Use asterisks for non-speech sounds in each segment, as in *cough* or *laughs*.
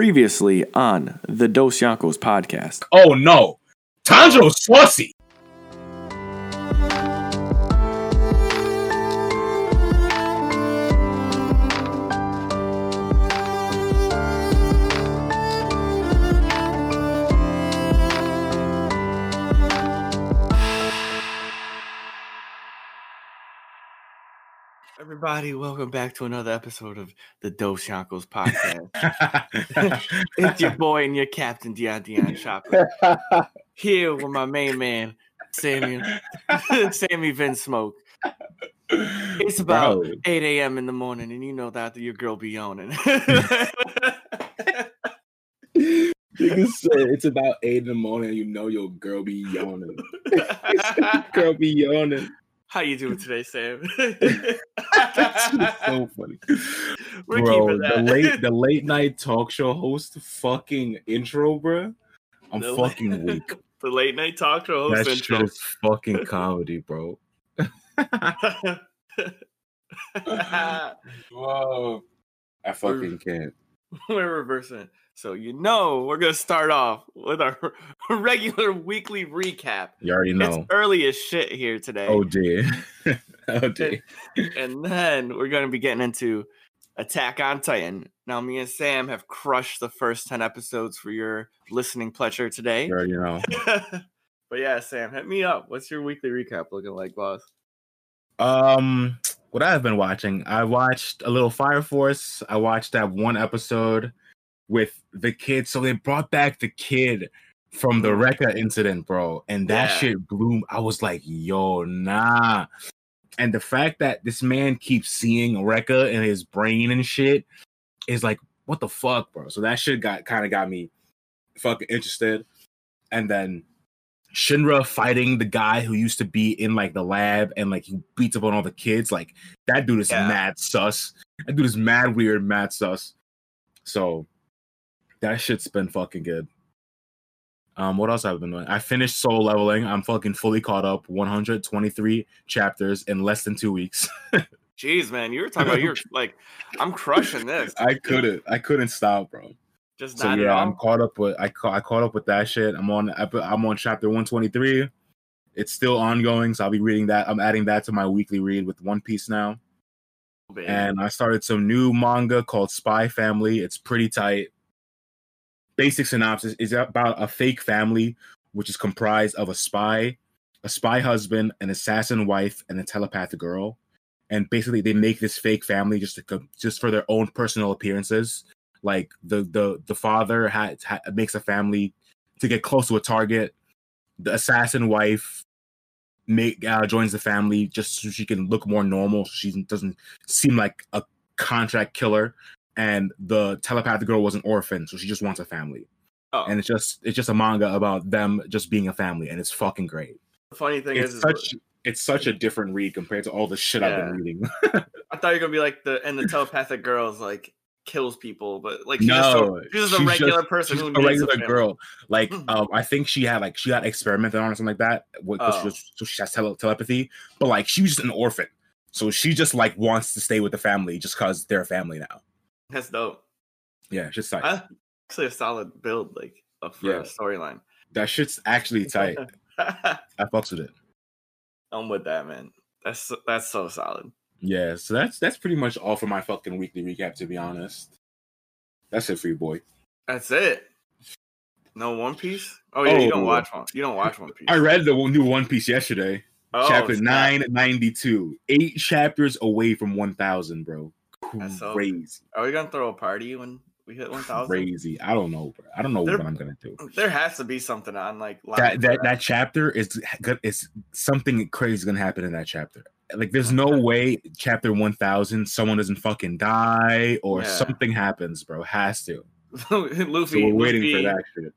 Previously on the Dos Yankos podcast. Oh no, Tanjiro Sussy. Everybody, welcome back to another episode of the Dos Yankos podcast. *laughs* it's your *laughs* boy and your captain, Dion Dion Shopper. Here with my main man, Sammy, *laughs* Sammy Vin Smoke. It's about Bro. 8 a.m. in the morning, and you know that your girl be yawning. It's about eight in the morning. And you know your girl be yawning. girl be yawning. How you doing today, Sam? *laughs* That's so funny, We're bro. keeping The late *laughs* the late night talk show host fucking intro, bro. I'm The la- fucking weak. *laughs* the late night talk show host shit intro. is fucking comedy, bro. Whoa, I fucking can't. we're reversing. So you know we're gonna start off with our *laughs* regular weekly recap. You already It's know. early as shit here today, Oh dear. *laughs* oh dear. and then we're gonna be getting into Attack on Titan. Now, me and Sam have crushed the first ten episodes for your listening pleasure today. You already know. *laughs* but yeah, Sam, hit me up. What's your weekly recap looking like, boss? Um, what I've been watching, I watched a little Fire Force. I watched that one episode with the kid. So they brought back the kid from the Rekka incident, bro, and that Yeah. shit blew. I was like, yo, nah. And the fact that this man keeps seeing Rekka in his brain and shit is like, what the fuck, bro? So that shit got kind of got me fucking interested. And then Shinra fighting the guy who used to be in like the lab and like he beats up on all the kids. Like that dude is Yeah. mad sus. That dude is mad weird, mad sus. So that shit's been fucking good. Um, what else have I been doing? I finished Solo Leveling. I'm fucking fully caught up. 123 chapters in less than two weeks. *laughs* Jeez, man, you were talking about you're *laughs* like, I'm crushing this. I couldn't. I couldn't stop, bro. Just So not yeah, I'm caught up with I caught I caught up with that shit. I'm on epi- I'm on chapter 123. It's still ongoing, so I'll be reading that. I'm adding that to my weekly read with One Piece now. baby. And I started some new manga called Spy Family. It's pretty tight. Basic synopsis is about a fake family which is comprised of a spy, a spy husband, an assassin wife, and a telepathic girl. And basically, they make this fake family just to just for their own personal appearances. Like the the the father ha- ha- makes a family to get close to a target. The assassin wife make uh, joins the family just so she can look more normal. She doesn't seem like a contract killer. And the telepathic girl was an orphan, so she just wants a family. oh, And it's just it's just a manga about them just being a family, and it's fucking great. the funny thing It's is, is such it's such a different read compared to all the shit I've been reading. *laughs* I thought you were gonna be like the and the telepathic girls like kills people, but like she's just No, a, she's just a regular just- person She's who a regular family. girl. Like Mhm. um, I think she had like she got experimented on or something like that. What, 'cause she Oh. was, so she has tele- telepathy, but like she was just an orphan, so she just like wants to stay with the family just because they're a family now. That's dope. Yeah, it's just like I, actually, a solid build like uh, for Yeah. a storyline. that shit's actually tight. *laughs* I fucks with it. I'm with that, man. That's that's so solid. Yeah, so that's that's pretty much all for my fucking weekly recap. To be honest, that's it for you, boy. That's it. No One Piece. Oh yeah, you don't Oh. watch one. You don't watch One *laughs* Piece. I read the new One Piece yesterday. Oh, chapter nine ninety two, eight chapters away from one thousand, bro. Crazy, Are we gonna throw a party when we hit one thousand? crazy. I don't know, bro. I don't know There- what I'm gonna do. There has to be something on like That that that chapter is good. Is something crazy is gonna happen in that chapter. Like, there's no way chapter one thousand someone doesn't fucking die or Yeah. something happens, bro. Has to. *laughs* Luffy. So we're waiting Luffy, for that shit.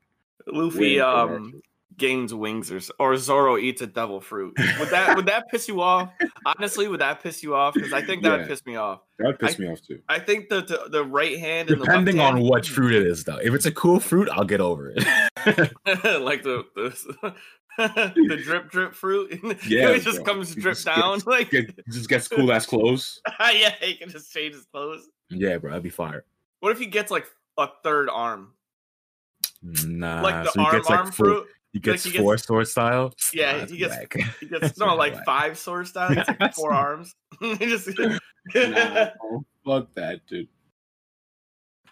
Luffy Waiting um. Gains wings or or Zoro eats a devil fruit. Would that would that piss you off? Honestly, would that piss you off? Because I think that would piss me off. That would piss I- me off too. I think the the, the right hand and Depending the on left what fruit it is, though. If it's a cool fruit, I'll get over it. *laughs* like the the, *laughs* the drip drip fruit. *laughs* Yeah, it just bro. comes drip just down. gets- Like Get- just gets cool ass clothes. yeah, he can just change his clothes. Yeah, bro, that'd be fire. What if he gets like a third arm, Nah, like the so he arm gets like arm four, fruit. He gets he gets- four sword style. Yeah, that's he gets- whack. He gets *laughs* That's no like whack. five sword style. He gets like four *laughs* arms. *laughs* just bro, fuck that, dude.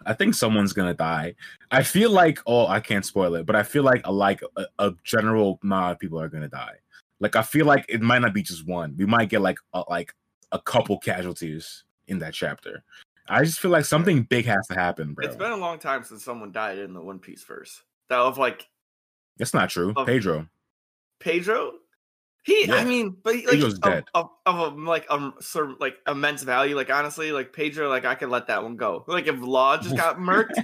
I think someone's gonna die. I feel like oh, I can't spoil it, but I feel like a, like a, a general amount of people are gonna die. Like I feel like it might not be just one. We might get like a, like a couple casualties in that chapter. I just feel like something big has to happen, bro. It's been a long time since someone died in the One Piece verse. That of like That's not true. of- Pedro. Pedro. He, I mean, but he, like Pedro's of, dead. Of, like um sort of like immense value. Like honestly, like Pedro, like I could let that one go. Like if Law just got *laughs* murked,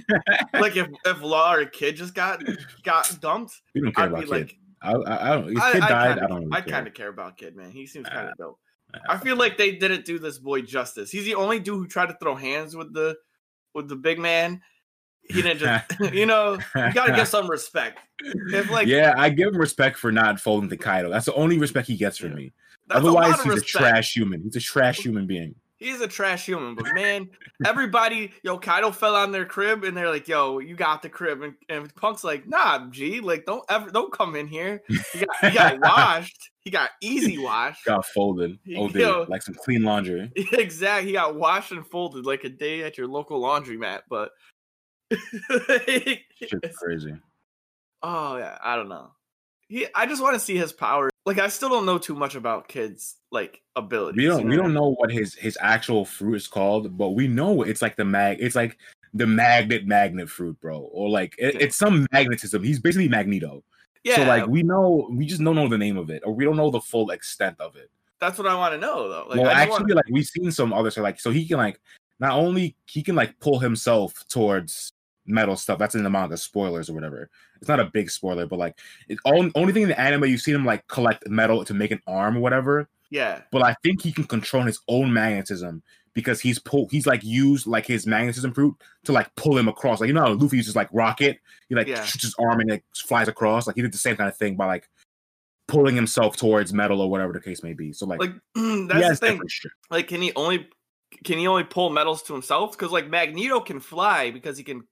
like if if Law or Kid just got got dumped, we don't care I'd about be kid. like, I, I, I don't. If I, kid I died, kinda, I don't. Really I kind of care about Kid, man. He seems kind Uh, of dope. Uh, I feel like they didn't do this boy justice. He's the only dude who tried to throw hands with the with the big man. He didn't just, *laughs* you know, you gotta give some respect. If like, yeah, I give him respect for not folding to Kaido. That's the only respect he gets from Yeah. me. that's Otherwise, of he's respect. a trash human. He's a trash human being. He's a trash human, but man, everybody, yo, Kaido fell on their crib, and they're like, "Yo, you got the crib," and, and Punk's like, "Nah, G, like, don't ever, don't come in here." He got, he got *laughs* washed. He got easy washed. Got folded. Oh, Yo. like some clean laundry. *laughs* exactly. He got washed and folded like a day at your local laundromat. But *laughs* Shit's crazy. oh yeah, I don't know. He, I just want to see his power. Like, I still don't know too much about kids' like abilities. We don't you we know? don't know what his his actual fruit is called, but we know it's like the mag. It's like the magnet magnet fruit, bro, or like it- it's some magnetism. He's basically Magneto. Yeah, So like we know we just don't know the name of it, or we don't know the full extent of it. that's what I want to know though. Like, well, actually, wanna- like we've seen some others so like so he can like not only he can like pull himself towards metal stuff. That's in the manga spoilers or whatever. It's not a big spoiler, but like it all, only thing in the anime you've seen him like collect metal to make an arm or whatever. yeah, But I think he can control his own magnetism because he's pull he's like used like his magnetism fruit to like pull him across. Like you know how Luffy uses like rocket, he like Yeah. shoots his arm and it flies across. Like he did the same kind of thing by like pulling himself towards metal or whatever the case may be. So like, like *clears throat* that's the thing. Like, can he only can he only pull metals to himself? Because like Magneto can fly because he can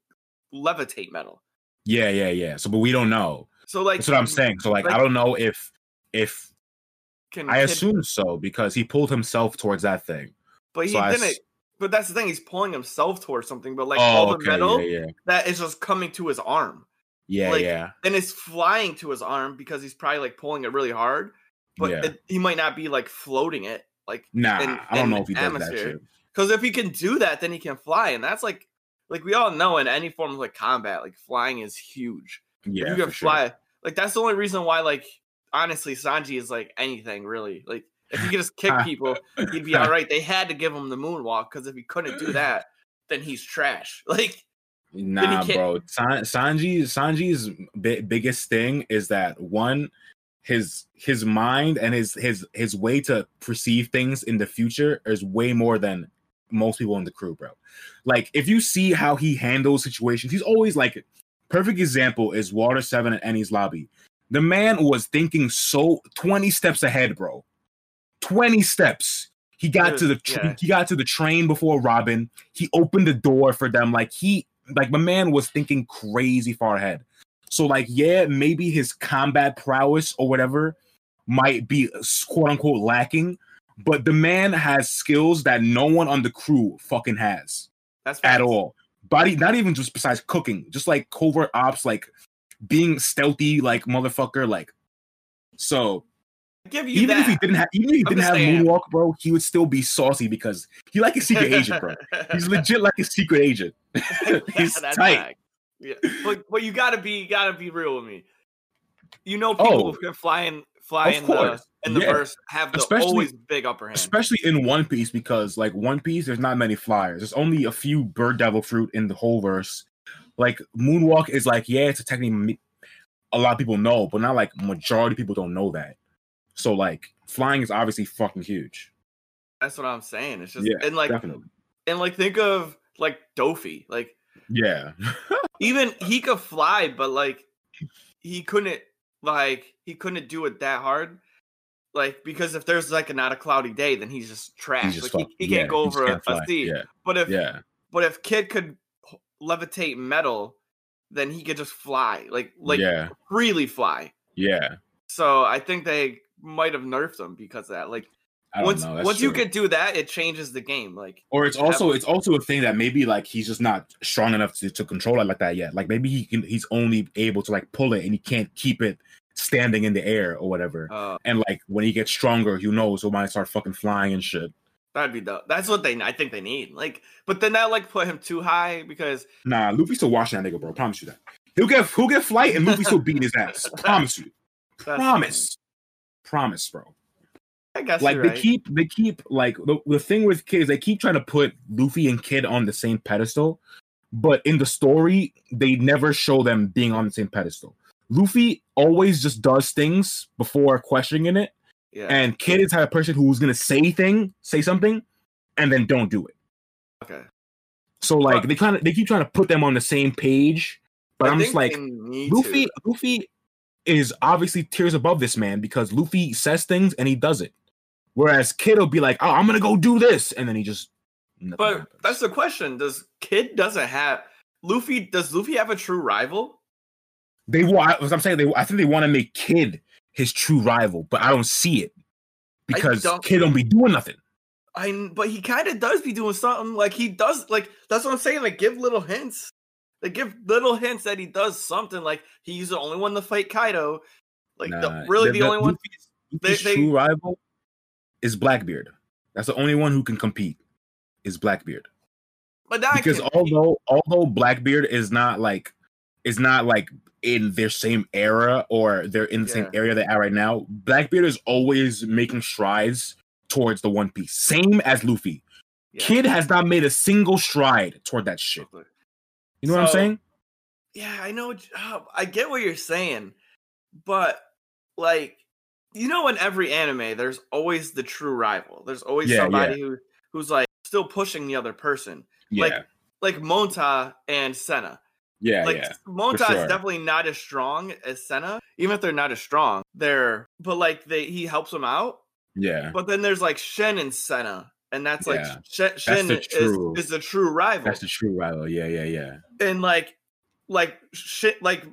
levitate metal. Yeah, yeah, yeah. So, but we don't know. So like That's what I'm saying. So, like, like- I don't know if if Can I assume so because he pulled himself towards that thing. but he so didn't. s- But that's the thing. He's pulling himself towards something. But like oh, all the okay, metal yeah, yeah, that is just coming to his arm yeah, Like, yeah, and it's flying to his arm because he's probably like pulling it really hard. But yeah. it, he might not be like floating it like Nah, in- I don't know if he does that shit. Because if he can do that, then he can fly, and that's like, like we all know in any form of like combat, like flying is huge. Yeah, you can for sure. fly, like that's the only reason why, like honestly, Sanji is like anything really. Like if he could just kick *laughs* people, he'd be all right. They had to give him the moonwalk because if he couldn't do that, then he's trash. *laughs* Like Nah, bro. San- Sanji, Sanji's bi- biggest thing is that one, his his mind and his his his way to perceive things in the future is way more than most people in the crew, bro. Like if you see how he handles situations, he's always like perfect example is Water Seven and Enies Lobby. The man was thinking so twenty steps ahead, bro. Twenty steps. He got Dude, to the tr- yeah. he got to the train before Robin. He opened the door for them. Like he like my man was thinking crazy far ahead. So like yeah, maybe his combat prowess or whatever might be quote unquote lacking, but the man has skills that no one on the crew fucking has that's at all. Body, not even just besides cooking, just like covert ops, like being stealthy, like motherfucker, like. So I give you even if he didn't have, even if he didn't have moonwalk, bro, he would still be saucy because he like a secret agent, bro. He's *laughs* legit like a secret agent. *laughs* He's That's tight. fact. Yeah, but but you gotta be you gotta be real with me. You know, people Oh. can fly in fly in uh, the in the Yeah. verse have the Especially- always big upper hand. especially in One Piece because like One Piece, there's not many flyers. There's only a few Bird Devil fruit in the whole verse. Like Moonwalk is like yeah, it's a technique a lot of people know, but not like majority of people don't know that. So like flying is obviously fucking huge. That's what I'm saying. It's just Yeah, and like Definitely. and like think of like Doffy. Like Yeah. *laughs* even he could fly, but like he couldn't like he couldn't do it that hard. Like because if there's like a not a cloudy day, then he's just trash. He's just like he, he yeah, can't go over can't a, a fly. sea. Yeah. But if Yeah. but if Kid could levitate metal, then he could just fly, like like yeah, freely fly. yeah. So I think they might have nerfed him because of that. Like I don't once once you true. could do that, it changes the game. Like or it's also it's also a thing that maybe like he's just not strong enough to, to control it like that yet. Like maybe he can he's only able to like pull it and he can't keep it standing in the air or whatever. uh, And like when he gets stronger, who knows? He might start fucking flying and shit. that'd be dope. That's what they I think they need. Like, but then that like put him too high because Nah, Luffy's still watching that nigga, bro. Promise you that. He'll get he'll get flight and Luffy's still beating his ass. *laughs* Promise you. Promise. Promise, bro. I guess like they right. keep they keep like the, the thing with kids they keep trying to put luffy and kid on the same pedestal but in the story they never show them being on the same pedestal luffy always just does things before questioning it yeah. and kid is the type of person who's gonna say thing say something and then don't do it okay. so like But- they kind of they keep trying to put them on the same page but I i'm just like luffy to. luffy is obviously tiers above this man because luffy says things and he does it whereas kid will be like oh i'm gonna go do this and then he just But happens. that's the question. Does Kid doesn't have Luffy? Does Luffy have a true rival? They want as i'm saying they i think they want to make kid his true rival but i don't see it because don't- kid don't be doing nothing I but he kind of does be doing something. Like he does. Like that's what I'm saying. Like give little hints. Like give little hints that he does something. Like he's the only one to fight Kaido. Like the, really the- the, the- only one. They- his they- true rival is blackbeard that's the only one who can compete is blackbeard But because although although Blackbeard is not like is not like in their same era or they're in the same area they're at right now, Blackbeard is always making strides towards the One Piece, same as Luffy. yeah. Kid has not made a single stride toward that shit. You know what I'm saying? Yeah, I know. oh, I get what you're saying, but like, you know, in every anime, there's always the true rival. There's always Yeah, somebody who who's like still pushing the other person, Yeah, like- like Monta and Sena. Yeah, like yeah. Monta sure. is definitely not as strong as Sena. Even if they're not as strong, they're but like they he helps them out. Yeah, But then there's like Shin and Sena, and that's like Yeah. Shin, Shin the is, true- is the true rival. that's the true rival. Yeah, yeah, yeah. and like like shit like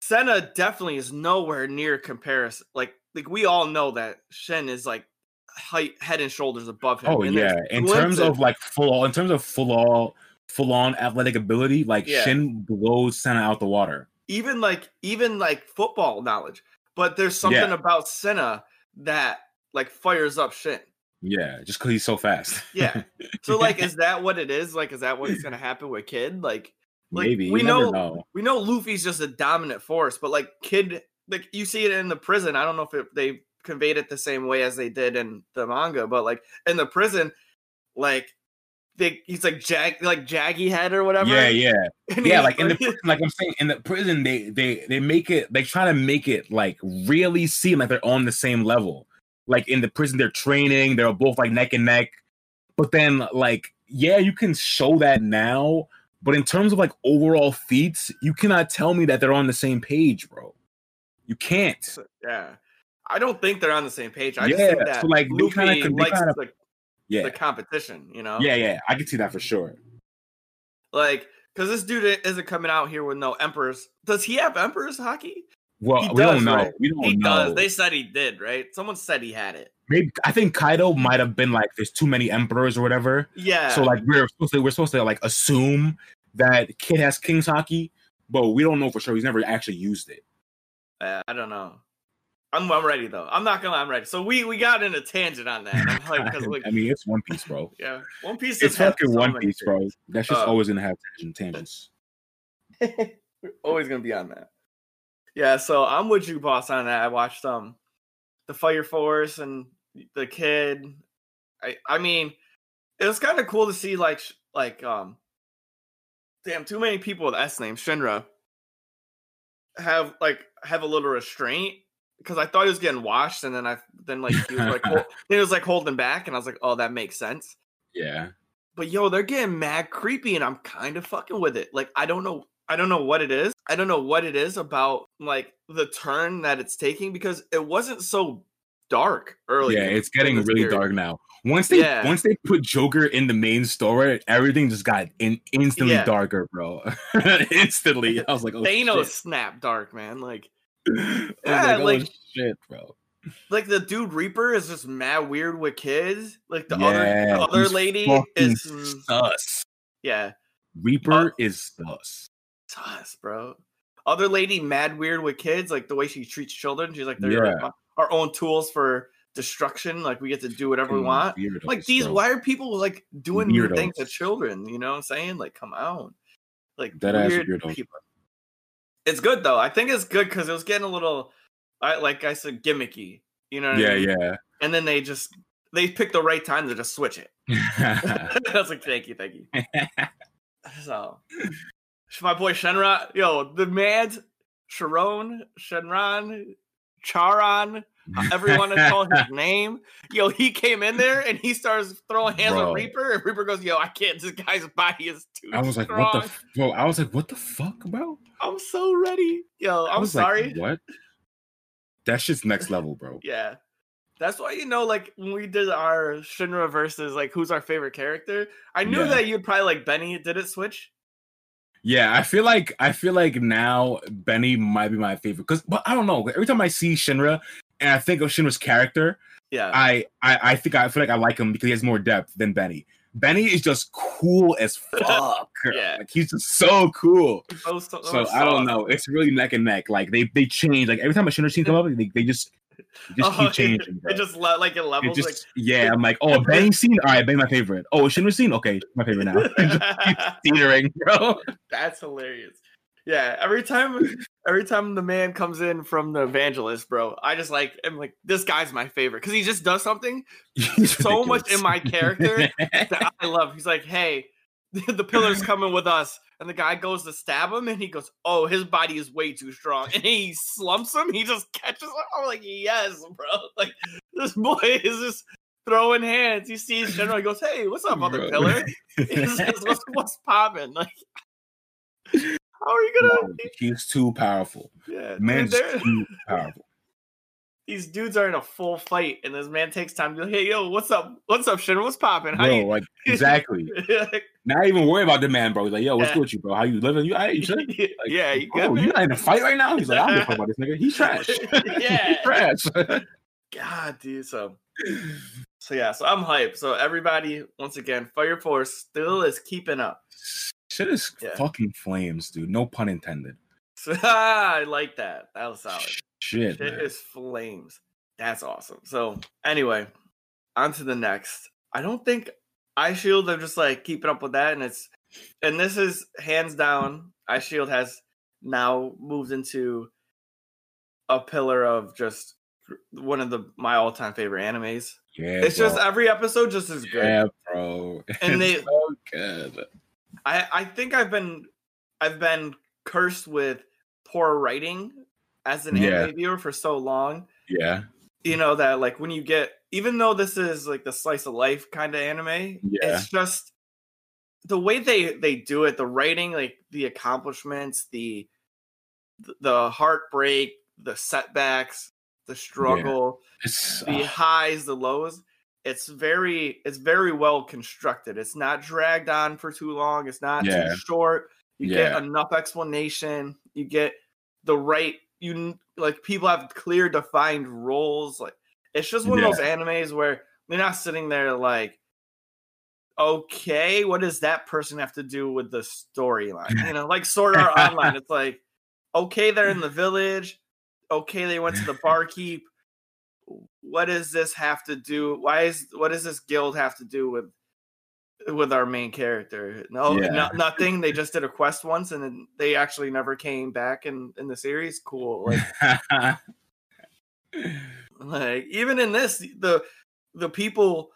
Sena definitely is nowhere near comparison. Like like we all know that Shin is like height head and shoulders above him. Oh and yeah. In terms of like full all, in terms of full all full on athletic ability, like Yeah. Shin blows Sena out the water. even like even like football knowledge, but there's something Yeah. about Sena that like fires up Shin. Yeah, just because he's so fast. Yeah. So *laughs* like is that what it is? Like is that what's gonna happen with Kid? Like like, maybe we know- know. we know Luffy's just a dominant force, but like Kid, like you see it in the prison. I don't know if it, they conveyed it the same way as they did in the manga, but like in the prison, like they he's like jag like jaggy head or whatever. Yeah, yeah, *laughs* And yeah. Like in the prison, like I'm saying, in the prison, they they they make it. They try to make it like really seem like they're on the same level. Like in the prison, they're training. They're both like neck and neck. But then, like, yeah, you can show that now. But in terms of like overall feats, you cannot tell me that they're on the same page, bro. You can't. yeah. I don't think they're on the same page. I just think Yeah, that so, like, Luffy kinda likes the, Yeah, the competition, you know? yeah, yeah. I can see that for sure. Like, because this dude isn't coming out here with no emperors. Does he have emperors Haki? Well, He we does, don't know. right? We don't He know. does. They said he did, right? Someone said he had it. Maybe I think Kaido might have been like, "There's too many emperors" or whatever. Yeah. So like we're supposed to we're supposed to like assume that Kid has King's Haki, but we don't know for sure. He's never actually used it. Uh, I don't know. I'm, I'm ready though. I'm not gonna. lie, I'm ready. So we we got in a tangent on that. Like, like, *laughs* I mean, it's One Piece, bro. *laughs* yeah, One Piece. It's fucking so One Piece, bro. That's just Uh, always gonna have tangent- tangents. We're *laughs* always gonna be on that. Yeah. So I'm with you, boss, on that. I watched um the Fire Force and the kid. I I mean, it was kind of cool to see like sh- like um, damn, too many people with S names Shinra have like have a little restraint because I thought he was getting washed, and then I then like he was like *laughs* hol- then he was like holding back, and I was like, oh, that makes sense. Yeah, But yo, they're getting mad creepy, and I'm kind of fucking with it. Like I don't know, I don't know what it is. I don't know what it is about like the turn that it's taking because it wasn't so dark earlier. yeah. It's getting really period. dark now. Once they Yeah. once they put Joker in the main story, everything just got in, instantly Yeah. darker, bro. *laughs* instantly, I was like, oh Thanos shit. snap dark, man. Like, Yeah, like, like- shit, bro. like the dude Reaper is just mad weird with kids. Like the Yeah, other the other lady is sus. yeah, Reaper Uh, is sus. sus, bro. Other lady mad weird with kids, like the way she treats children. She's like they're Yeah. like, our own tools for destruction. Like we get to do whatever we want. weirdos, Like these, bro. why are people like doing Weirdos. things to children? You know what I'm saying? Like, come on, like ass weird weirdos. people. It's good though. I think it's good because it was getting a little, I like I said, gimmicky. You know? What I Yeah. And then they just they picked the right time to just switch it. yeah. *laughs* *laughs* I was like, thank you, thank you. *laughs* So, my boy Shenron, yo, the man, Sharon, Shenron, Charon, everyone to call his name. Yo, he came in there and he starts throwing hands Bro. on Reaper, and Reaper goes, "Yo, I can't. This guy's body is too I was like, what the f- bro? I was like, what the fuck, bro? I'm so ready. Yo, I'm was like, sorry. what? That shit's next level, bro. Yeah. That's why you know, like when we did our Shinra versus like who's our favorite character, I knew Yeah. that you'd probably like Benny. Did it switch? Yeah, I feel like I feel like now Benny might be my favorite because, but I don't know. Every time I see Shinra and I think of Shinra's character, Yeah. I, I I think I feel like I like him because he has more depth than Benny. Benny is just cool as *laughs* fuck. Yeah. like he's just so cool. So, so, So I don't know. It's really neck and neck. Like they they change. Like every time a Shinra scene come up, they, they just just *laughs* Oh, keep changing. bro. It just le- like it It levels just yeah. I'm like, oh, *laughs* Benny scene. All right, Benny my favorite. Oh, a Shinra scene. Okay, my favorite now. It like bro. that's hilarious. Yeah, every time every time the man comes in from the evangelist, bro, I just like I'm like this guy's my favorite because he just does something *laughs* so much in my character *laughs* that I love. He's like, hey, *laughs* the pillar's coming with us. And the guy goes to stab him and he goes, Oh, his body is way too strong. And he slumps him. He just catches him. I'm like, Yes, bro. Like, this boy is just throwing hands. He sees General. He goes, Hey, what's up, other pillar? He says, What's, what's popping? Like, how are you gonna? No, he's too powerful. Yeah, Man's dude, too powerful. *laughs* these dudes are in a full fight, and this man takes time to be like, Hey, yo, what's up? What's up, Shinra? What's popping? How Bro, you? like *laughs* exactly. Like, *laughs* Not even worry about the man, bro. He's like, yo, what's Yeah. good with you, bro? How you living? You, all right, you should. Like, yeah, you good? oh, you not in a fight right now? He's like, I don't give a about this nigga. He's trash. Yeah. He's trash. God, dude. So, so yeah. So I'm hyped. So everybody, once again, Fire Force still is keeping up. Shit is Yeah. fucking flames, dude. No pun intended. *laughs* I like that. That was solid. Shit. Shit man. is flames. That's awesome. So anyway, on to the next. I don't think Eyeshield are just like keeping up with that, and it's and this is hands down. Eyeshield has now moved into a pillar of just one of the my all time favorite animes. Yeah, It's just every episode just as good. yeah, bro. *laughs* And it's they- so good. I I think I've been I've been cursed with poor writing as an Yeah. anime viewer for so long. Yeah, You know that like when you get even though this is like the slice of life kind of anime, Yeah. it's just the way they they do it, the writing, like the accomplishments, the the heartbreak, the setbacks, the struggle. it's the highs, the lows. It's very it's very well constructed. It's not dragged on for too long. It's not Yeah. too short. You Yeah. get enough explanation. You get the right you like people have clear defined roles. Like it's just one Yeah. of those animes where they're not sitting there like okay, what does that person have to do with the storyline? You know, like Sword Art *laughs* Online. It's like, okay, they're in the village. Okay, they went to the barkeep. What does this have to do? Why is what does this guild have to do with with our main character? No, Yeah. no nothing. They just did a quest once, and then they actually never came back in in the series. Cool. Like, *laughs* like even in this, the the people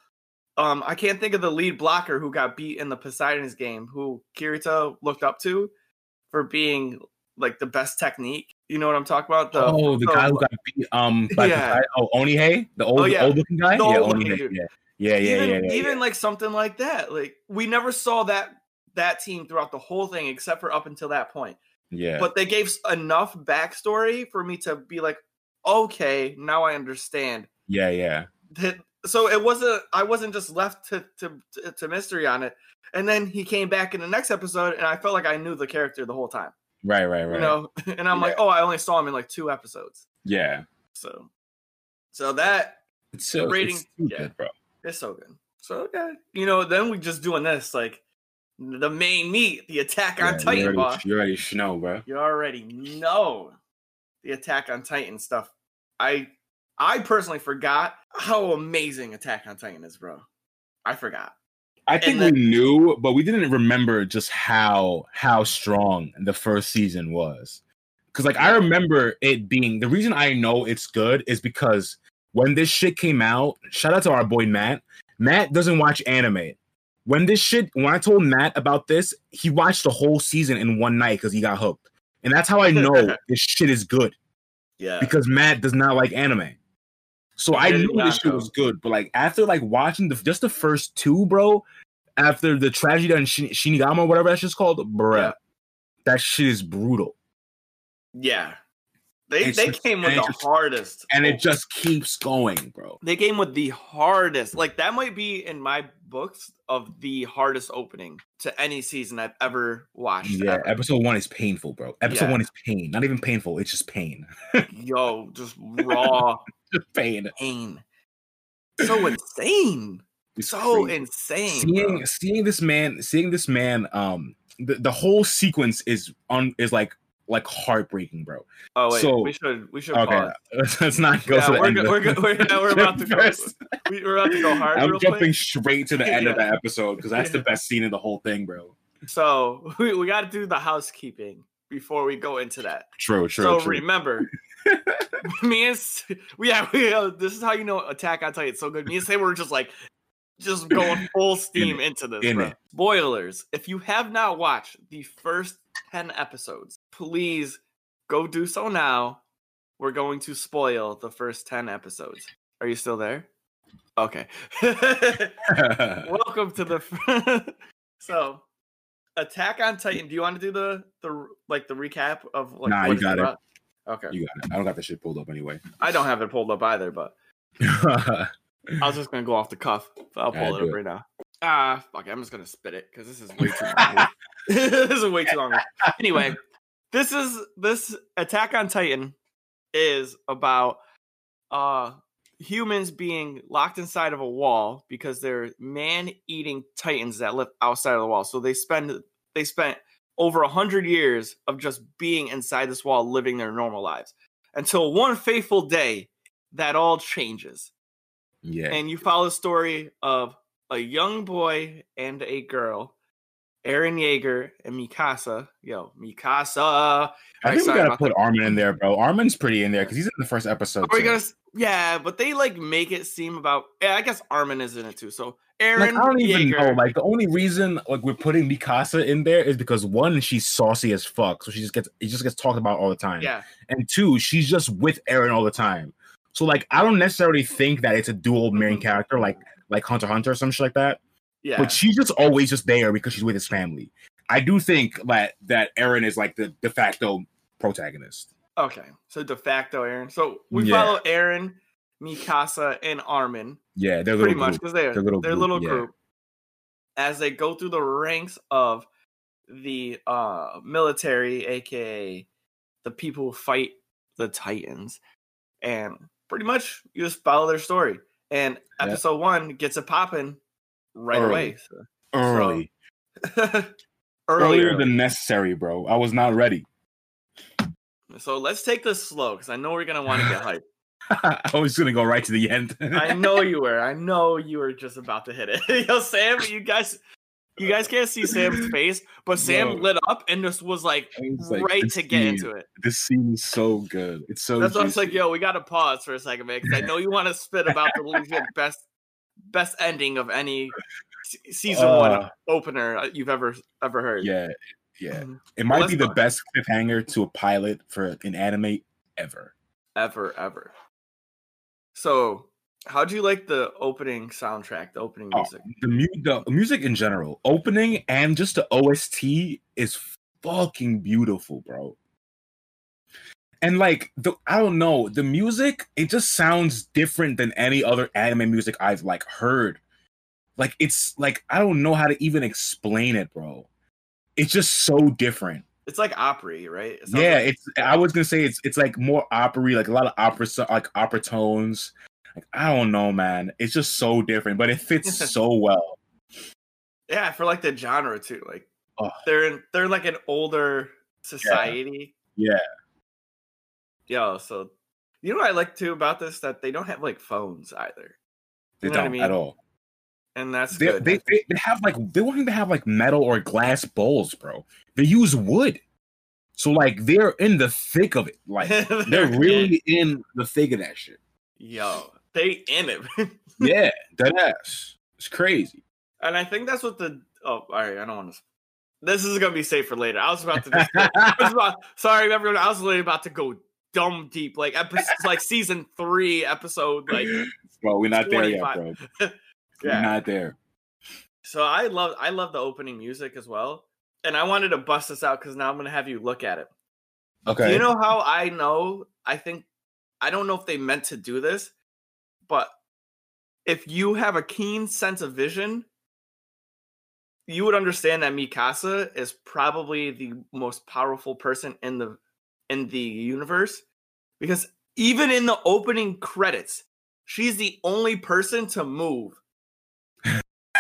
um I can't think of the lead blocker who got beat in the Poseidon's game, who Kurita looked up to for being like the best technique. You know what I'm talking about? The, oh, the guy who got beat um *laughs* by the Yeah. guy, oh Onihei, the old Oh, yeah. old looking guy. The yeah, Onihei. Yeah, yeah, yeah, even yeah, yeah, even yeah. like something like that. Like we never saw that that team throughout the whole thing except for up until that point. yeah. But they gave enough backstory for me to be like, okay, now I understand yeah, yeah. that so it wasn't I wasn't just left to to to mystery on it. And then he came back in the next episode, and I felt like I knew the character the whole time. Right, right, right. You know, *laughs* and I'm like, oh, I only saw him in like two episodes. yeah. So, so that It's so Rating- it's too yeah. good, bro. is so good. So yeah, you know, then we just doing this like the main meat, the Attack on Yeah, Titan. you already, boss. you already know, bro. you already know the Attack on Titan stuff. I I personally forgot how amazing Attack on Titan is, bro. I forgot. I think then- we knew, but we didn't remember just how how strong the first season was. Because like I remember it being the reason I know it's good is because when this shit came out, shout out to our boy Matt. Matt doesn't watch anime. When this shit, when I told Matt about this, he watched the whole season in one night because he got hooked. And that's how I *laughs* know this shit is good Yeah. because Matt does not like anime. So I Very knew this shit was good, but like after like watching the just the first two, bro, after the tragedy on Shin- Shinigama, whatever that shit's called, bruh, that shit is brutal, Yeah. They It's they just- came with the just- hardest. and it just keeps going, bro. they came with the hardest. Like that might be in my books of the hardest opening to any season I've ever watched. Yeah, ever. episode one is painful, bro. Episode Yeah. one is pain, not even painful. It's just pain, *laughs* Yo, just raw *laughs* pain. pain. So insane. It's So crazy. insane. seeing bro. seeing this man, seeing this man, um, the, the whole sequence is on is like like heartbreaking, bro. Oh wait, so- we should we should Okay, pause. *laughs* let's not go Yeah, to the we're end. go- of we're go- we're- we're about to go- We, we're about to go *laughs* hard. I'm jumping quick. straight to the end of Yeah. the episode because that's the best scene in the whole thing, bro. So we, we got to do the housekeeping before we go into that. True, true, so true. remember, *laughs* me and yeah, *laughs* we, uh, this is how you know Attack on Titan is so good. Me and Sam were just like, just going *laughs* full steam into this. In bro. Spoilers: If you have not watched the first ten episodes, please go do so now. We're going to spoil the first ten episodes. Are you still there? Okay. Welcome to the. so, Attack on Titan. Do you want to do the the like the recap of like? Nah, what you got it. about? Okay. you got it. I don't got the shit pulled up anyway. I don't have it pulled up either, but *laughs* I was just gonna go off the cuff. But I'll Yeah, pull it do up it. right now. Ah, fuck it. I'm just gonna spit it because this is way too long. *laughs* *laughs* this is way too long. Anyway, this is this Attack on Titan is about uh humans being locked inside of a wall because they're man-eating titans that live outside of the wall. So they spend they spent over a hundred years of just being inside this wall, living their normal lives, until one fateful day that all changes yeah, and you follow the story of a young boy and a girl, Eren Yeager and Mikasa. Yo, Mikasa. I think we gotta put Armin in there, bro. Armin's pretty in there because he's in the first episode. Are we too. gonna? Yeah, but they like make it seem about. Yeah, I guess Armin is in it too. So Like, Eren I don't even know. Like the only reason like we're putting Mikasa in there is because one, she's saucy as fuck, so she just gets it just gets talked about all the time. yeah, and two, she's just with Eren all the time. So like, I don't necessarily think that it's a dual main Mhm. character like like Hunter Hunter or some shit like that. yeah. But she's just always just there because she's with his family. I do think that that Eren is like the de facto protagonist. Okay, so de facto Eren. So we Yeah. follow Eren, Mikasa, and Armin. Yeah, they're pretty much because they're Their little their group, little yeah. group as they go through the ranks of the uh military aka the people who fight the titans and pretty much you just follow their story and episode one gets it popping right Early. away so- early, *laughs* earlier earlier than necessary, bro. I was not ready. So let's take this slow because i know we're gonna want to get hyped *laughs* I was gonna go right to the end. I know *laughs* you were. I know you were just about to hit it. *laughs* Yo, Sam, you guys, you guys can't see Sam's face, but Sam lit up and just was like was like, right to get into it. This scene is so good. It's so. That's why I was like, yo, we got to pause for a second, man, because I know you want to spit about the legit best, best ending of any se- season one Uh, opener uh, you've ever ever heard. Yeah, yeah. Mhm. It might let's be the go. best cliffhanger to a pilot for an anime ever. ever, ever. So, how'd you like the opening soundtrack, the opening Oh, music? the, mu- the music in general, opening and just the OST is fucking beautiful, bro. And like the I don't know, the music, it just sounds different than any other anime music I've like heard. Like it's like I don't know how to even explain it, bro. It's just so different. It's like opera, right? It Yeah, like- it's I was gonna say it's it's like more opera, like a lot of opera like opera tones. Like I don't know, man. It's just so different, but it fits *laughs* so well. yeah, for like the genre too. Like Oh. they're in, they're like an older society. Yeah. Yo, so you know what I like too about this that they don't have like phones either, They You know what I don't mean? at all. And that's They, good. they, they they have like they won't even have like metal or glass bowls, bro. They use wood. So like they're in the thick of it. Like *laughs* they're really in the thick of that shit. yo, they in it, *laughs* Yeah, that ass. It's crazy. and I think that's what the oh, all right. I don't want to. This is gonna be safe for later. I was about to. Just, *laughs* was about, sorry, everyone. I was literally about to go dumb deep, like episode, like season three, episode like Bro, we're not there yet, bro. We're not there. So I love I love the opening music as well. And I wanted to bust this out because now I'm gonna have you look at it. Okay. Do you know how I know? I think I don't know if they meant to do this, but if you have a keen sense of vision, you would understand that Mikasa is probably the most powerful person in the in the universe because even in the opening credits, she's the only person to move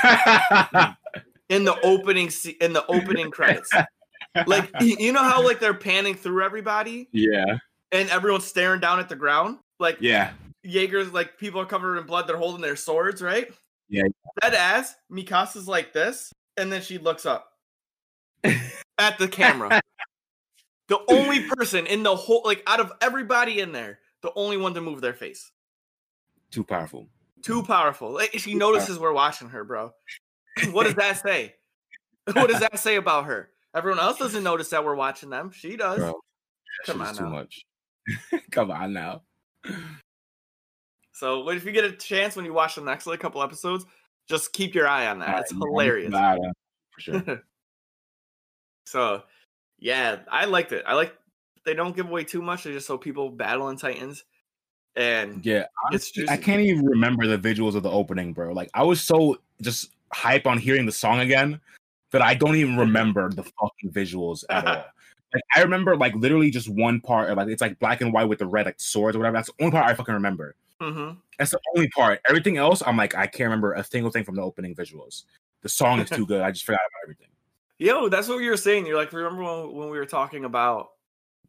*laughs* in the opening in the opening credits. Like *laughs* you know how like they're panning through everybody yeah. and everyone's staring down at the ground? Like Yeah. Jaegers, like people are covered in blood, they're holding their swords, right? Yeah. That ass, Mikasa's like this, and then she looks up *laughs* at the camera. the only person in the whole like out of everybody in there, the only one to move their face. Too powerful. Too powerful. Like, she notices we're watching her, bro. *laughs* What does that *laughs* say? *laughs* What does that say about her? Everyone else doesn't notice that we're watching them. She does. Bro. Come on too now. much. Come on now. So if you get a chance when you watch the next like, couple episodes, just keep your eye on that. It's Alright, hilarious. nah, For sure. so yeah, I liked it. I like they don't give away too much. They just show people battling Titans, and Yeah. Honestly, just I can't even remember the visuals of the opening, bro. Like I was so just hype on hearing the song again that I don't even remember the fucking visuals at *laughs* all. Like I remember like literally just one part, like it's like black and white with the red like swords or whatever. That's the only part I fucking remember. hmm That's the only part. Everything else, I'm like, I can't remember a single thing from the opening visuals. The song is too good. I just forgot about everything. Yo, that's what you were saying. You're like, remember when, when we were talking about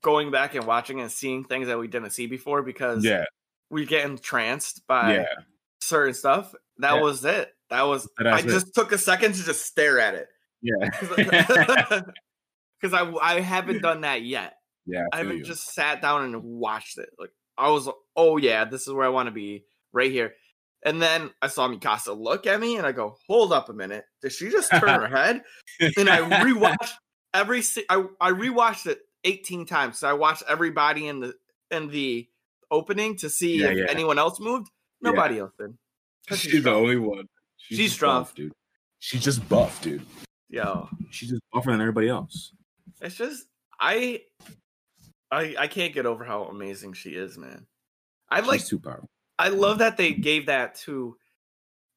going back and watching and seeing things that we didn't see before because Yeah, we get entranced by yeah. certain stuff. That Yeah. was it. That was. I it. just took a second to just stare at it Yeah. *laughs* because *laughs* I I haven't *laughs* done that yet. Yeah. I feel haven't you. just sat down and watched it. Like I was, oh yeah, this is where I want to be, right here. And then I saw Mikasa look at me, and I go, "Hold up a minute, did she just turn her head?" And I rewatched every. I I rewatched it eighteen times. So I watched everybody in the in the opening to see Yeah, if yeah. anyone else moved. Yeah. Nobody else did. 'Cause She's, the only one. She's just strong. buff, dude. She's just buff, dude. Yo, She's just buffer than everybody else. it's just I, I I can't get over how amazing she is, man. I like too powerful. I love that they gave that to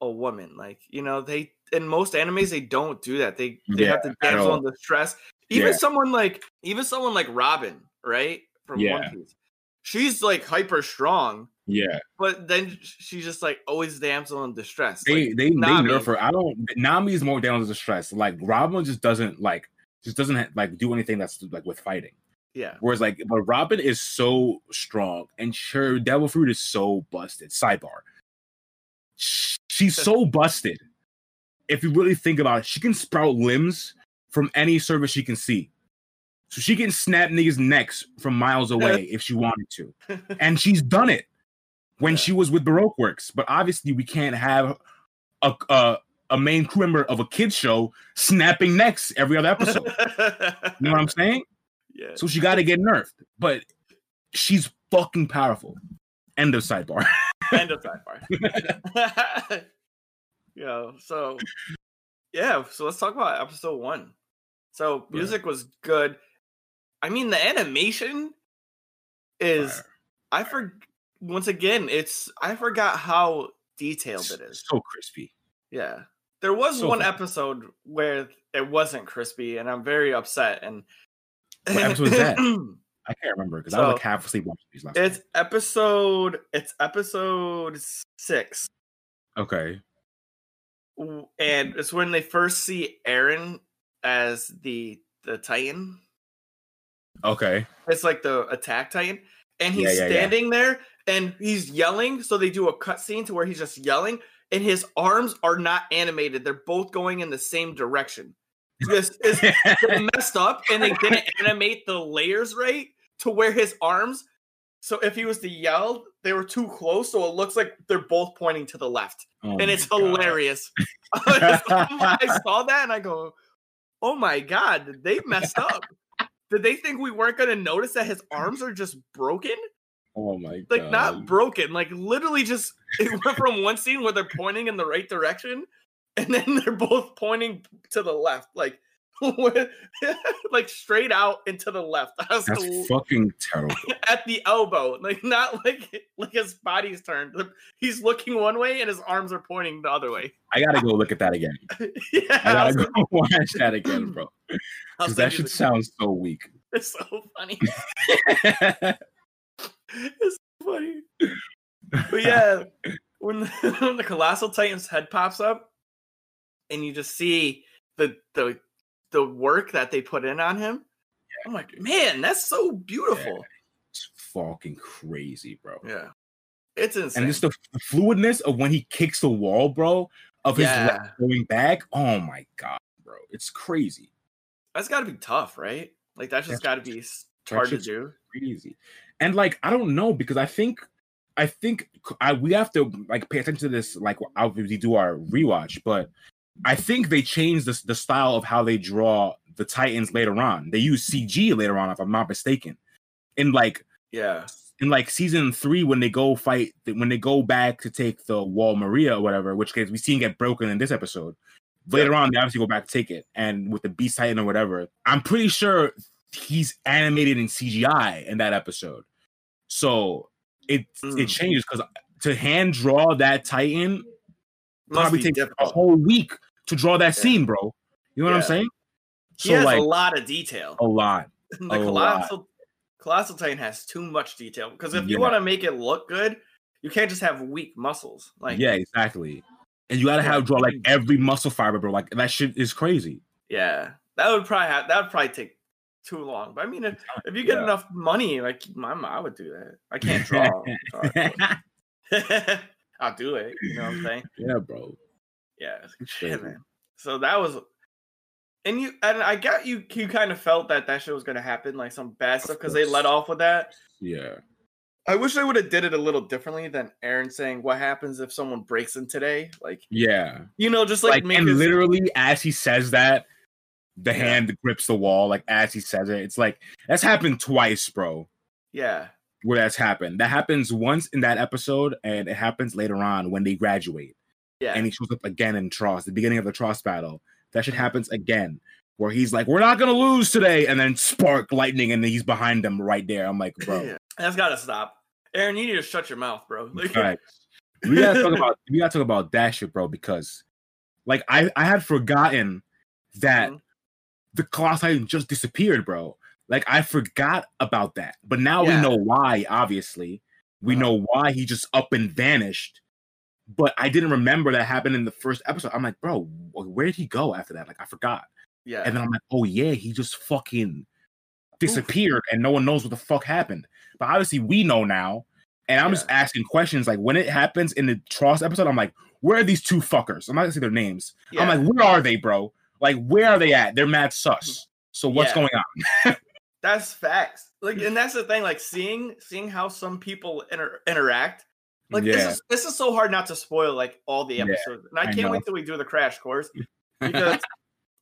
a woman. Like, you know, they in most animes they don't do that. They they have Yeah, the at damsel in distress. Even Yeah. someone like even someone like Robin, right? From Yeah. One Piece. She's like hyper strong, Yeah, but then she's just like always damsel in distress. they Like, they they nerf her. I don't. Nami is more damsel in distress. Like Robin just doesn't like just doesn't ha- like do anything that's like with fighting. yeah. Whereas like, but Robin is so strong, and sure, Devil Fruit is so busted. Sidebar, she's so busted. If you really think about it, she can sprout limbs from any surface she can see. So she can snap niggas' necks from miles *laughs* away if she wanted to. And she's done it when Yeah. she was with Baroque Works. But obviously, we can't have a, a a main crew member of a kids show snapping necks every other episode. *laughs* you know what I'm saying? yeah. So she got to get nerfed. But she's fucking powerful. End of sidebar. *laughs* End of sidebar. Yo, so yeah, so let's talk about episode one. So Yeah. music was good. I mean, the animation is Fire. I for once again it's I forgot how detailed it is. So crispy. Yeah. There was So one fun. episode where it wasn't crispy and I'm very upset and What episode is that? *laughs* I can't remember because I was like half asleep watching these last. it's episode it's episode 6 okay. and it's when they first see Eren as the the Titan. Okay. It's like the attack Titan, and he's Yeah, yeah, yeah. standing there and he's yelling. So they do a cutscene to where he's just yelling, and his arms are not animated. They're both going in the same direction. This is *laughs* messed up, and they didn't animate the layers right to where his arms. So if he was to yell, they were too close, so it looks like they're both pointing to the left. Oh and it's hilarious. *laughs* *laughs* I saw that and I go, "Oh my god, they messed up? Did they think we weren't going to notice that his arms are just broken? Oh my god. Like not broken, like literally just *laughs* it went from one scene where they're pointing in the right direction, and then they're both pointing to the left, like." *laughs* *laughs* like straight out into the left. *laughs* I was That's l- fucking terrible. at the elbow, like not like like his body's turned. He's looking one way and his arms are pointing the other way. I gotta go look at that again. yeah, I I gotta go watch that again, bro. Because that shit sounds so weak. It's so funny. it's so funny. But yeah, when the, when the colossal titan's head pops up, and you just see the the the work that they put in on him, I'm like, man, that's so beautiful. it's fucking crazy, bro. Yeah, it's insane. And just the, the fluidness of when he kicks the wall, bro, of his Yeah. going back. Oh my god, bro. It's crazy. that's got to be tough, right? Like that's just got to be *laughs* hard to do. Crazy. And like, I don't know, because I think I think I we have to like pay attention to this, like we do our rewatch, but I think they changed the, the style of how they draw the Titans later on. They use CG later on, if I'm not mistaken. In like Yeah, in like season three when they go fight when they go back to take the wall maria or whatever which case we see get broken in this episode later on they obviously go back to take it and with the beast titan or whatever i'm pretty sure he's animated in cgi in that episode so it Mm. it changes because to hand draw that titan must probably be takes a whole week to draw that Yeah. scene bro you know what i'm Yeah. saying He has like a lot of detail. a lot *laughs* the a lot. colossal colossal titan has too much detail because if you want to make it look good, you can't just have weak muscles. Like yeah exactly and you gotta have draw like every muscle fiber bro like that shit is crazy yeah, that would probably have that would probably take too long. But I mean, if, if you get Yeah. enough money, like my I would do that. I can't draw. *laughs* *laughs* I'll do it. You know what I'm saying? yeah, bro. Yeah, *laughs* shit, man. So that was, and you and I got you. You kind of felt that that shit was gonna happen, like some bad stuff, because they let off with that. Yeah. I wish they would have did it a little differently than Eren saying, "What happens if someone breaks in today?" Like Yeah. you know, just like, Like, and it- literally as he says that, the Yeah. hand grips the wall, like as he says it. It's like that's happened twice, bro. yeah, Where that's happened. That happens once in that episode, and it happens later on when they graduate. Yeah, And he shows up again in Trost, the beginning of the Trost battle. That shit happens again. Where he's like, We're not gonna lose today, and then spark lightning, and he's behind them right there. I'm like, bro. yeah. That's got to stop. Eren, you need to shut your mouth, bro. Like, All right. We gotta talk *laughs* about we gotta talk about that shit, bro, because like I I had forgotten that Mhm. the Colossal Titan just disappeared, bro. Like I forgot about that, but now Yeah. we know why. Obviously, we Uh-huh. know why he just up and vanished. But I didn't remember that happened in the first episode. I'm like, bro, where did he go after that? Like I forgot. yeah, And then I'm like, oh yeah, he just fucking disappeared and no one knows what the fuck happened. But obviously we know now. And I'm just asking questions like when it happens in the Trost episode, I'm like, where are these two fuckers? I'm not gonna say their names. yeah. I'm like, where are they, bro? Like, where are they at? They're mad sus. Mm-hmm. So what's Yeah. going on? *laughs* that's facts. Like, and *laughs* that's the thing. Like, seeing seeing how some people inter- interact. Like, yeah, this is this is so hard not to spoil like all the Yeah, episodes, and I I can't know. wait till we do the crash course *laughs* because,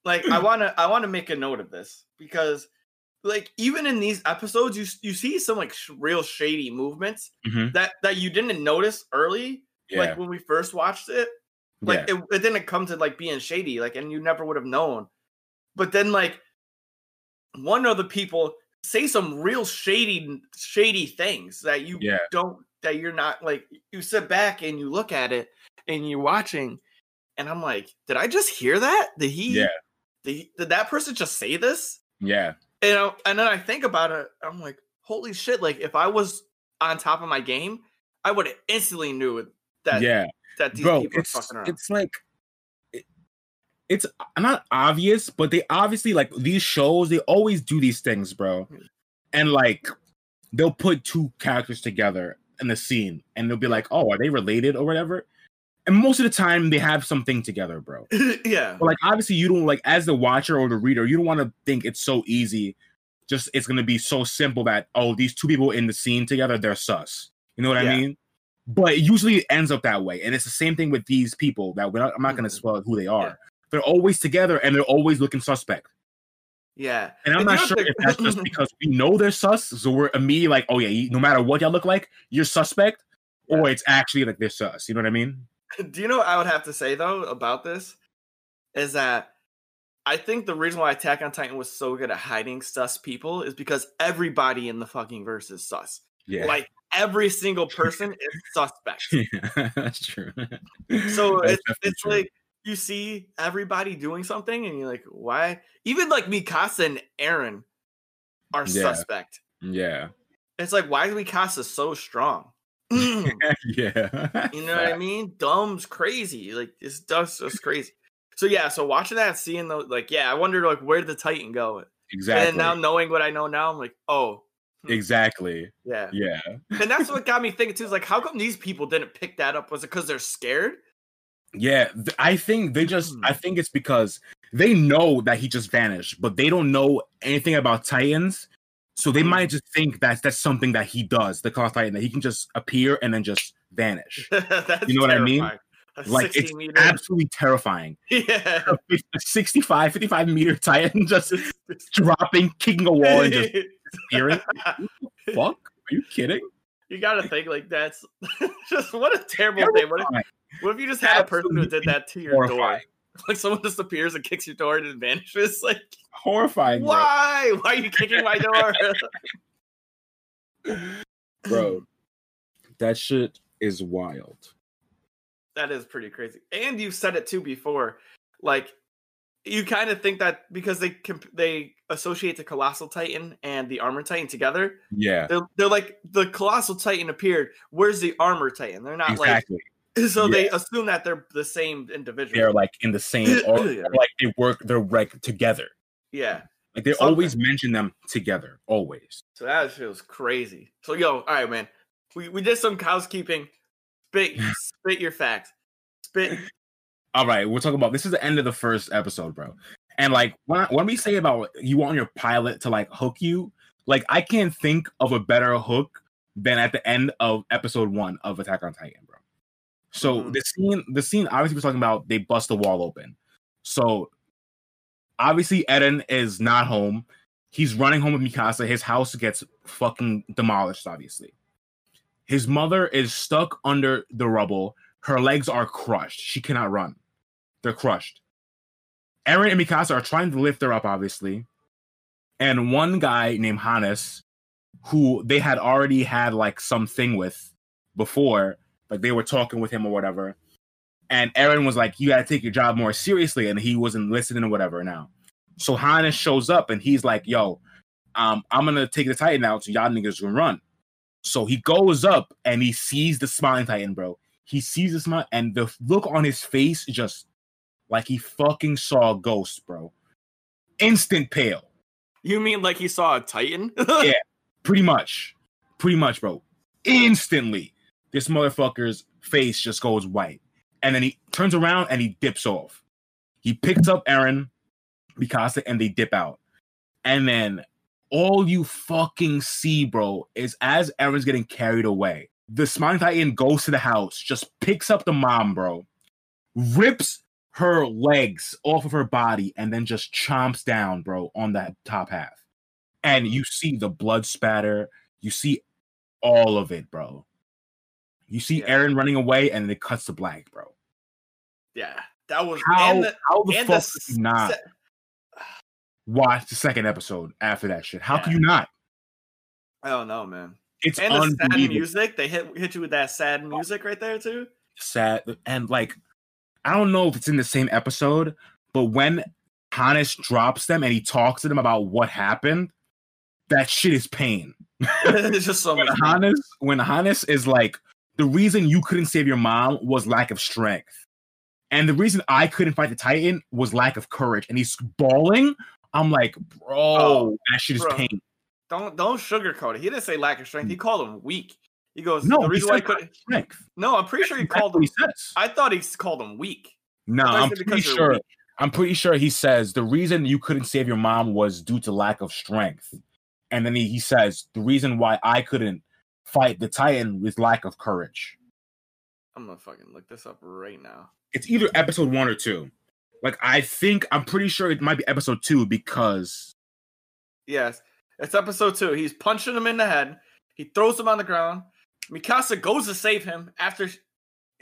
like, I wanna I wanna make a note of this because, like, even in these episodes, you you see some like sh- real shady movements Mhm. that that you didn't notice early, yeah, like when we first watched it. like yeah. it, it didn't come to like being shady like and you never would have known but then like one of the people say some real shady shady things that you Yeah. don't that you're not like you sit back and you look at it and you're watching and I'm like, did I just hear that? Did he Yeah. did, he- did that person just say this? Yeah. You know, and then I think about it, I'm like, holy shit, like if I was on top of my game, I would have instantly knew that yeah. that these Bro, people are fucking around. it's like it- it's not obvious, but they obviously like these shows, they always do these things, bro. Hmm. And like they'll put two characters together in the scene and they'll be like, "Oh, are they related or whatever?" And most of the time they have something together, bro. *laughs* yeah. But like obviously you don't like as the watcher or the reader, you don't want to think it's so easy. Just it's gonna be so simple that oh, these two people in the scene together, they're sus. You know what Yeah. I mean? But it usually ends up that way, and it's the same thing with these people that we're not, I'm not gonna Mhm. spoil who they are. Yeah. They're always together and they're always looking suspect. Yeah. And I'm And not sure if that's just *laughs* because we know they're sus, so we're immediately like, oh yeah, you- no matter what y'all look like, you're suspect, or it's actually like they're sus. You know what I mean? *laughs* Do you know what I would have to say though about this? Is that I think the reason why Attack on Titan was so good at hiding sus people is because everybody in the fucking verse is sus. Yeah, Like every single *laughs* person is suspect. yeah, that's true. So That's it's it's true. like you see everybody doing something and you're like, why? Even like Mikasa and Eren are Yeah. suspect. yeah, It's like why is Mikasa so strong? *laughs* Mm. Yeah. You know what I *laughs* mean? Dumb's crazy. Like this stuff's just crazy. So yeah, so watching that, seeing the like, yeah, I wondered like where did the Titan go? Exactly. And now knowing what I know now, I'm like, oh, hmm. exactly. yeah. Yeah. And that's what *laughs* got me thinking too. Is like, how come these people didn't pick that up? Was it because they're scared? Yeah. I think they just Hmm. I think it's because they know that he just vanished, but they don't know anything about Titans. So they Hmm. might just think that that's something that he does, the Claw Titan, that he can just appear and then just vanish. *laughs* You know what I mean? A like it's meter- absolutely terrifying. *laughs* yeah. A fif- 65, 55 meter Titan *laughs* just dropping, kicking a wall and just appearing. Fuck? Are you kidding? you gotta think like that's just what a terrible thing. What Terrifying. What if you just had a person who did that to your door? *laughs* Like someone just appears and kicks your door and it vanishes. *laughs* Like Horrifying. bro. why? Why are you kicking my door? *laughs* bro. That shit is wild. that is pretty crazy. And you've said it too before. Like you kind of think that because they comp- they associate the colossal titan and the armor titan together, Yeah, they're, they're like the colossal titan appeared. Where's the armor titan? They're not exactly. like *laughs* so they assume that they're the same individual. They're like in the same, *laughs* or, Yeah. like they work. They're like together. yeah. Like they Something. always mention them together. Always. So that feels crazy. So yo, all right, man. We we did some housekeeping. Spit *laughs* spit your facts. Spit. All right, we're talking about this is the end of the first episode, bro. And like when when we say about you want your pilot to like hook you, like I can't think of a better hook than at the end of episode one of Attack on Titan. So Mhm. the scene, the scene obviously we're talking about they bust the wall open. So obviously Eren is not home. He's running home with Mikasa. His house gets fucking demolished, obviously. His mother is stuck under the rubble. Her legs are crushed. She cannot run. They're crushed. Eren and Mikasa are trying to lift her up, obviously. And one guy named Hannes, who they had already had like something with before, like they were talking with him or whatever. And Eren was like, You gotta take your job more seriously. And he wasn't listening or whatever now. So Hannes shows up and he's like, Yo, um, I'm gonna take the Titan out so y'all niggas can run. So he goes up and he sees the smiling Titan, bro. He sees the smile and the look on his face just like he fucking saw a ghost, bro. Instant pale. You mean like he saw a titan? *laughs* Yeah. Pretty much. Pretty much, bro. Instantly, this motherfucker's face just goes white. And then he turns around and he dips off. He picks up Eren, Mikasa, and they dip out. And then all you fucking see, bro, is as Eren's getting carried away, the Smiling Titan goes to the house, just picks up the mom, bro, rips her legs off of her body, and then just chomps down, bro, on that top half and you see the blood spatter. You see all of it, bro. You see Yeah. Eren running away, and it cuts to black, bro. yeah, that was How? and the, how the and fuck the did you not? se- watch the second episode after that shit. How Yeah. you not? I don't know, man. It's And the sad music, they hit hit you with that sad music right there too. sad and like I don't know if it's in the same episode, but when Hannes drops them and he talks to them about what happened, that shit is pain. *laughs* it's just so When much. Hannes, when Hannes is like, the reason you couldn't save your mom was lack of strength. And the reason I couldn't fight the Titan was lack of courage. And he's bawling. I'm like, bro, Oh, that shit is bro. pain. Don't don't sugarcoat it. He didn't say lack of strength. He mm. called him weak. He goes. No, the he reason why he said could. lack of strength. No, I'm pretty sure he called him. he says. I thought he called him weak. No, I I'm pretty sure. weak. I'm pretty sure he says the reason you couldn't save your mom was due to lack of strength. And then he, he says the reason why I couldn't fight the Titan with lack of courage. I'm gonna fucking look this up right now. It's either episode one or two. Like I think I'm pretty sure it might be episode two because Yes, it's episode two. He's punching him in the head. He throws him on the ground. Mikasa goes to save him after.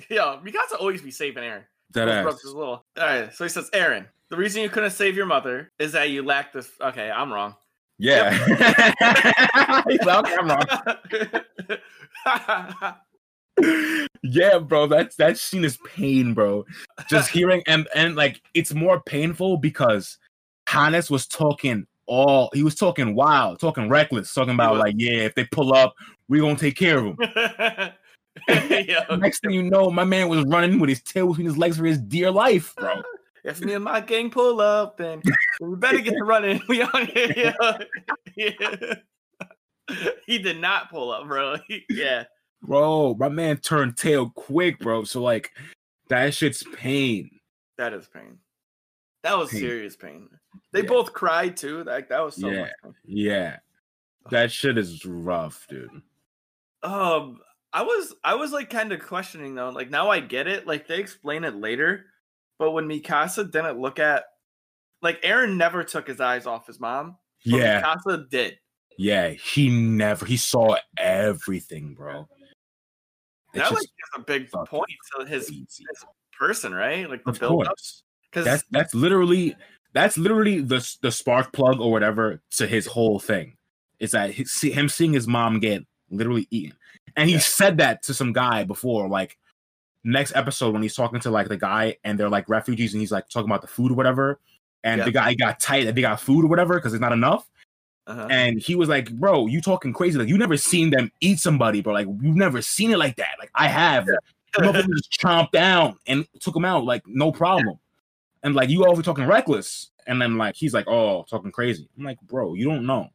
Yeah, *laughs* Mikasa always be saving Eren. that Almost ass. little. All right, so he says, Eren, the reason you couldn't save your mother is that you lack this. Okay, I'm wrong. Yeah. He's *laughs* "Okay, I'm *laughs* yeah, bro, that's that scene is pain, bro. Just hearing and and like it's more painful because Hannes was talking all he was talking wild, talking reckless, talking about like, yeah, if they pull up, we gonna take care of them. *laughs* Next thing you know, my man was running with his tail between his legs for his dear life, bro. If me and my gang pull up, then we better get to running. *laughs* We on here. *laughs* Yeah. yeah. *laughs* He did not pull up, bro. Yeah. Bro, my man turned tail quick, bro. So like that shit's pain. That is pain. That was Pain. serious pain. They Yeah. both cried too. Like that was so Yeah. Yeah. That shit is rough, dude. Um, I was I was like kind of questioning though. Like now I get it. Like they explain it later, but when Mikasa didn't look at, like Eren never took his eyes off his mom. But Yeah. Mikasa did. Yeah. He never he saw everything, bro. It's that like just is a big point to his crazy. person, right? Like the Of build up. course. Because That's that's literally that's literally the the spark plug or whatever to his whole thing. It's that see, him seeing his mom get literally eaten, and he Yeah. said that to some guy before. Like next episode when he's talking to like the guy and they're like refugees and he's like talking about the food or whatever, and Yeah. the guy got tight that they got food or whatever because it's not enough. uh-huh. And he was like, "Bro, you talking crazy? Like you never seen them eat somebody, bro. Like you've never seen it like that. Like I have. Motherfucker just chomped down and took him out like no problem. And like you always talking reckless. And then like he's like, oh, talking crazy. I'm like, bro, you don't know.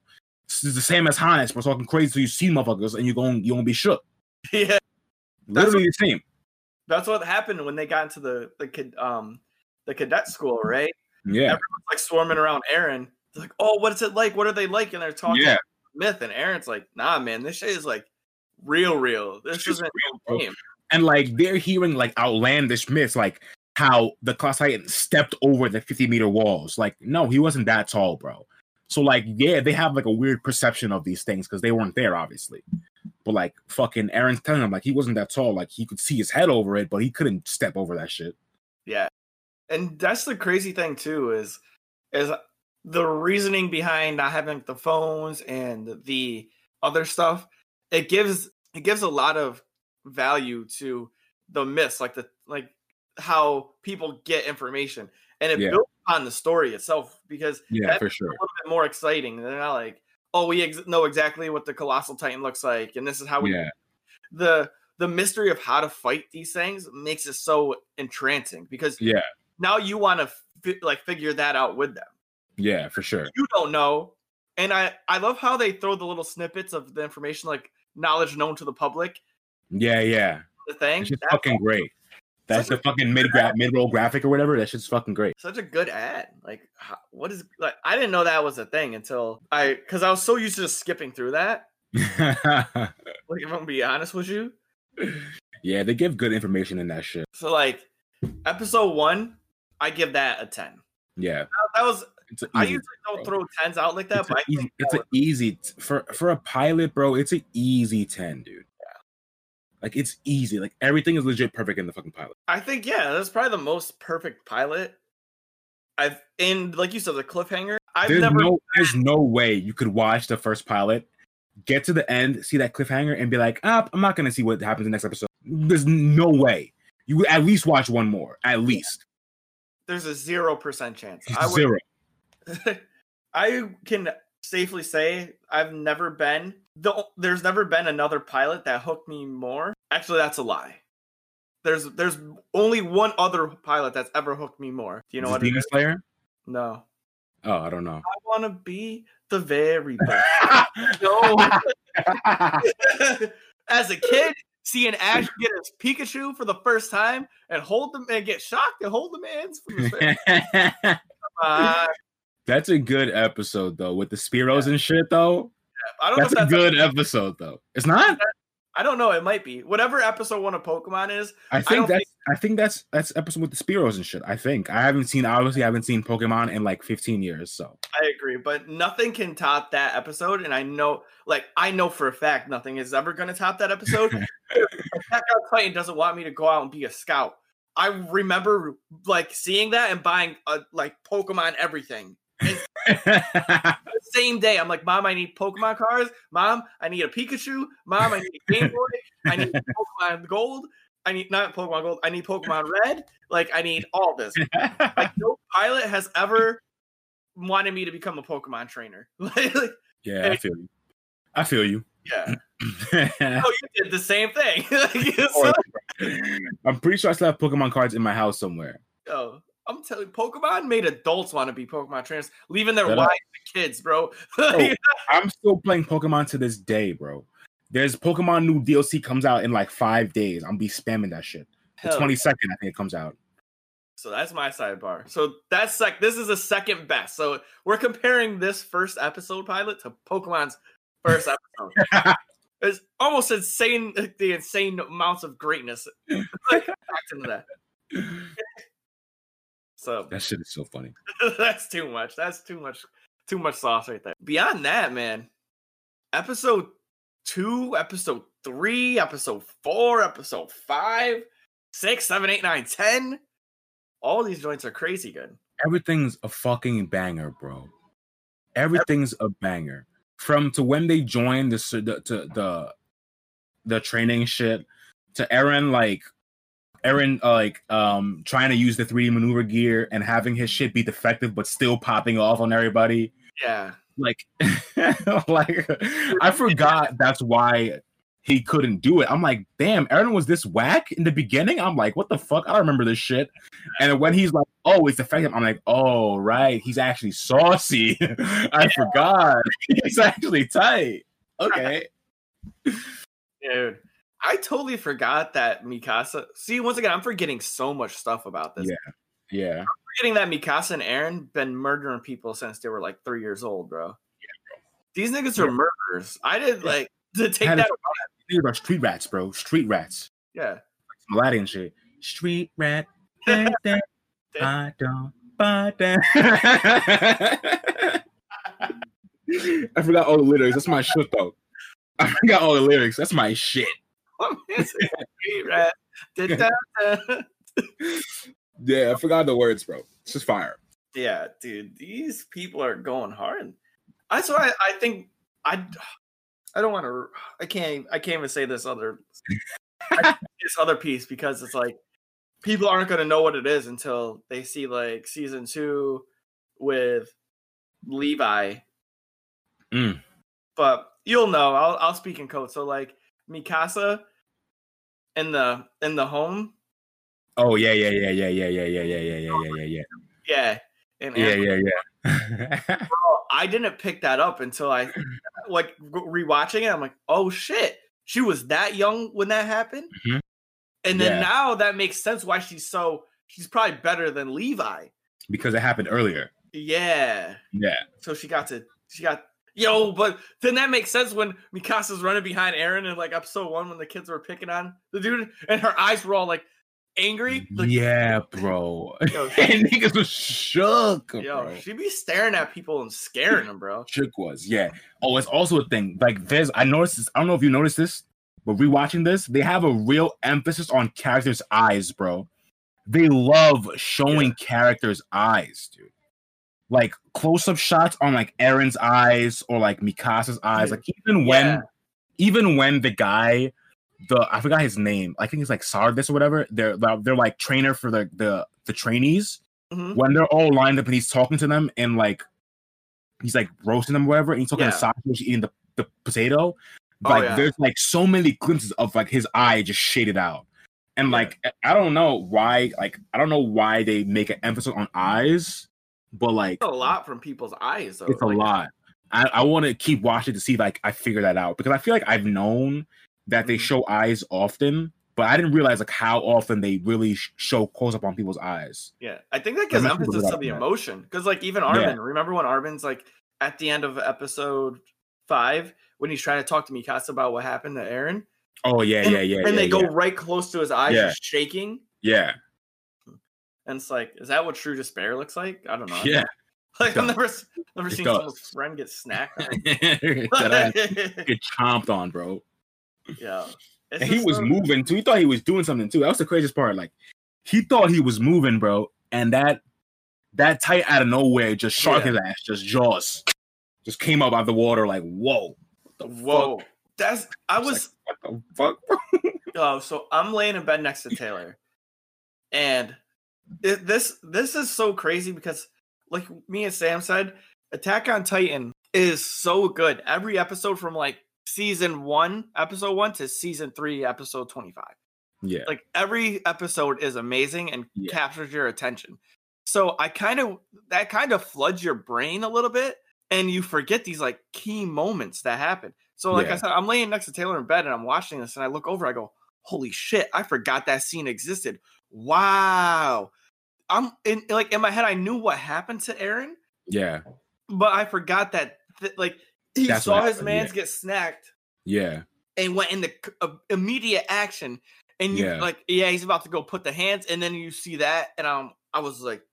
This is the same as Hannes, bro. Talking crazy so you see motherfuckers and you're going you gonna be shook. *laughs* yeah, Literally the same. That's what happened when they got into the the um the cadet school, right? Yeah. Like swarming around Eren. They're like, oh, what is it like? What are they like? And they're talking Yeah. myth, and Eren's like, nah, man, this shit is like real, real. This Shit's isn't real, game. And like they're hearing like outlandish myths, like how the class Titan stepped over the 50 meter walls. Like, no, he wasn't that tall, bro. So like, yeah, they have like a weird perception of these things because they weren't there, obviously. But like, fucking Eren's telling him like he wasn't that tall. Like he could see his head over it, but he couldn't step over that shit. Yeah. And that's the crazy thing too, is is the reasoning behind not having the phones and the other stuff. It gives it gives a lot of value to the myths, like the like how people get information. And it Yeah. builds on the story itself because Yeah, for sure. a little bit more exciting. They're not like, oh, we ex- know exactly what the colossal titan looks like, and this is how we Yeah, the the mystery of how to fight these things makes it so entrancing because yeah, now you want to fi- like figure that out with them. yeah, for sure. You don't know, and I I love how they throw the little snippets of the information like knowledge known to the public. Yeah, yeah. The thing It's fucking great. That's the fucking mid mid roll graphic or whatever. That shit's fucking great. such a good ad. Like, how, what is like? I didn't know that was a thing until I because I was so used to just skipping through that. *laughs* Like, if I'm gonna be honest with you, yeah, they give good information in that shit. so like episode one, I give that a ten. Yeah, That was it's a I easy, usually don't bro. throw tens out like that, it's, but easy, it's an easy for for a pilot, bro. It's an easy ten, dude. Like it's easy. Like everything is legit perfect in the fucking pilot. I think yeah, that's probably the most perfect pilot. I've and like you said, the cliffhanger. I've there's never. no there's no way you could watch the first pilot, get to the end, see that cliffhanger, and be like, ah, I'm not gonna see what happens in the next episode. There's no way. You would at least watch one more. At least. There's a zero percent chance. I would. Zero. *laughs* I can safely say I've never been. The, there's never been another pilot that hooked me more. Actually, that's a lie. There's there's only one other pilot that's ever hooked me more. Do you know Is what it Demon is? Slayer? No. Oh, I don't know. I want to be the very best. *laughs* no. *laughs* As a kid, seeing Ash get his Pikachu for the first time and hold them and get shocked and hold the hands from his face. Uh, That's a good episode though, with the Spearows and shit though. I don't know That's a that's good episode though. It's not. I don't know. It might be whatever episode one of Pokemon is. I think that's. I think that's that's episode with the Spearows and shit. I think I haven't seen. Obviously, I haven't seen Pokemon in like 15 years. So I agree, but nothing can top that episode. And I know, like, I know for a fact nothing is ever going to top that episode. *laughs* On Titan doesn't want me to go out and be a scout. I remember like seeing that and buying a, like Pokemon everything. *laughs* Same day, I'm like, Mom, I need Pokemon cards. Mom, I need a Pikachu. Mom, I need a Game Boy. I need Pokemon Gold. I need not Pokemon Gold. I need Pokemon Red. Like, I need all this. Like, *laughs* no pilot has ever wanted me to become a Pokemon trainer. *laughs* like, yeah, I feel you. I feel you. yeah. Oh, you did the same thing. Like, so- I'm pretty sure I still have Pokemon cards in my house somewhere. Yo, I'm telling you, Pokemon made adults want to be Pokemon trainers, leaving their Shut wives up. and kids, bro. *laughs* Oh, I'm still playing Pokemon to this day, bro. There's Pokemon new DLC comes out in like five days. I'm be spamming that shit. The Hell 22nd, I think it comes out. So that's my sidebar. So that's like this is the second best. So we're comparing this first episode pilot to Pokemon's first *laughs* episode. it's almost insane the insane amounts of greatness *laughs* like, packed into that. So That shit is so funny. *laughs* that's too much. That's too much. Too much sauce right there. Beyond that, man, episode two, episode three, episode four, episode five, six, seven, eight, nine, ten. All these joints are crazy good. Everything's a fucking banger, bro. Everything's a banger. From to when they joined the the to the the training shit to Eren like Eren uh, like um trying to use the 3D maneuver gear and having his shit be defective but still popping off on everybody. Yeah. Like *laughs* like I forgot that's why he couldn't do it. I'm like, damn, Eren was this whack in the beginning. I'm like, what the fuck? I don't remember this shit. And when he's like, oh, it's effective, I'm like, oh, right, he's actually saucy. *laughs* I forgot. *laughs* He's actually tight. Okay. Dude. I totally forgot that Mikasa. See, once again, I'm forgetting so much stuff about this. Yeah. Yeah. forgetting that Mikasa and Eren been murdering people since they were like three years old, bro. These niggas are murderers. I did like *laughs* to take that. These are street rats, bro. Street rats. Yeah. Some Latin shit. Street rat. *laughs* da, da, ba, da, ba, da. *laughs* I forgot all the lyrics. That's my shit though. I forgot all the lyrics. That's my shit. *laughs* Yeah, I forgot the words, bro. It's just fire. yeah, dude, these people are going hard. That's why I, I think I I don't want to. I can't. I can't even say this other this other piece because it's like people aren't going to know what it is until they see like season two with Levi. Mm. But you'll know. I'll I'll speak in code. So like Mikasa in the in the home. Oh yeah, yeah, yeah, yeah, yeah, yeah, yeah, yeah, yeah, yeah, yeah, yeah, Yeah. Yeah, yeah, yeah, yeah. Bro, I didn't pick that up until I like rewatching it. I'm like, oh shit, she was that young when that happened, Mhm. and then Yeah. now that makes sense why she's so she's probably better than Levi. because it happened earlier. Yeah, Yeah. so she got to she got yo, but then that makes sense when Mikasa's running behind Eren in like episode one when the kids were picking on the dude, and her eyes were all like angry. Like, yeah, *laughs* bro. Yo, *laughs* and niggas was shook, yo, bro. she be staring at people and scaring them, bro. Shook was, yeah. Oh, it's also a thing. Like there's I noticed this, I don't know if you noticed this, but rewatching this, they have a real emphasis on characters' eyes, bro. They love showing characters' eyes, dude. Like close up shots on like Eren's eyes or like Mikasa's eyes. Like even when Yeah. even when the guy, the I forgot his name. I think it's like Shadis or whatever. They're they're like trainer for the the the trainees. Mhm. When they're all lined up and he's talking to them and like he's like roasting them or whatever, and he's talking Yeah. to Sasha eating the, the potato. Oh, Like yeah. there's like so many glimpses of like his eye just shaded out. And like I don't know why, like I don't know why they make an emphasis on eyes, but like It's a lot from people's eyes, though. it's a Like, lot. I, I want to keep watching to see if like I figure that out because I feel like I've known that they Mhm. show eyes often, but I didn't realize like how often they really sh- show close up on people's eyes. Yeah, I think that gives emphasis to the that. emotion because, like, even Yeah. Remember when Armin's like at the end of episode five when he's trying to talk to Mikasa about what happened to Eren, Oh yeah, and, yeah, yeah. and yeah, they go right close to his eyes, Yeah. shaking, yeah, and it's like, is that what true despair looks like? I don't know. yeah. *laughs* like I've never never It seen does. someone's friend get snacked. *laughs* get chomped on, bro. yeah, It's And he was so- moving too. He thought he was doing something too. That was the craziest part. Like he thought he was moving, bro, and that that tight out of nowhere just shark Yeah. his ass, just jaws, just came up out of the water. Like whoa, what the Whoa, that's I It's was Fuck? What the fuck? Oh, *laughs* so I'm laying in bed next to Taylor, and it, this this is so crazy because, like me and Sam said, Attack on Titan is so good. Every episode from like season one, episode one to season three, episode twenty five. Yeah, Like every episode is amazing and Yeah. captures your attention. So I kind of that kind of floods your brain a little bit, and you forget these like key moments that happen. So like I said, I'm laying next to Taylor in bed and I'm watching this, and I look over, I go, "Holy shit! I forgot that scene existed." Wow. I'm in like in my head, I knew what happened to Eren, yeah, but I forgot that th- like he That's saw his man's yeah. get snacked yeah, and went into uh, immediate action. And you Yeah. like, yeah, he's about to go put the hands, and then you see that, and um, I was like,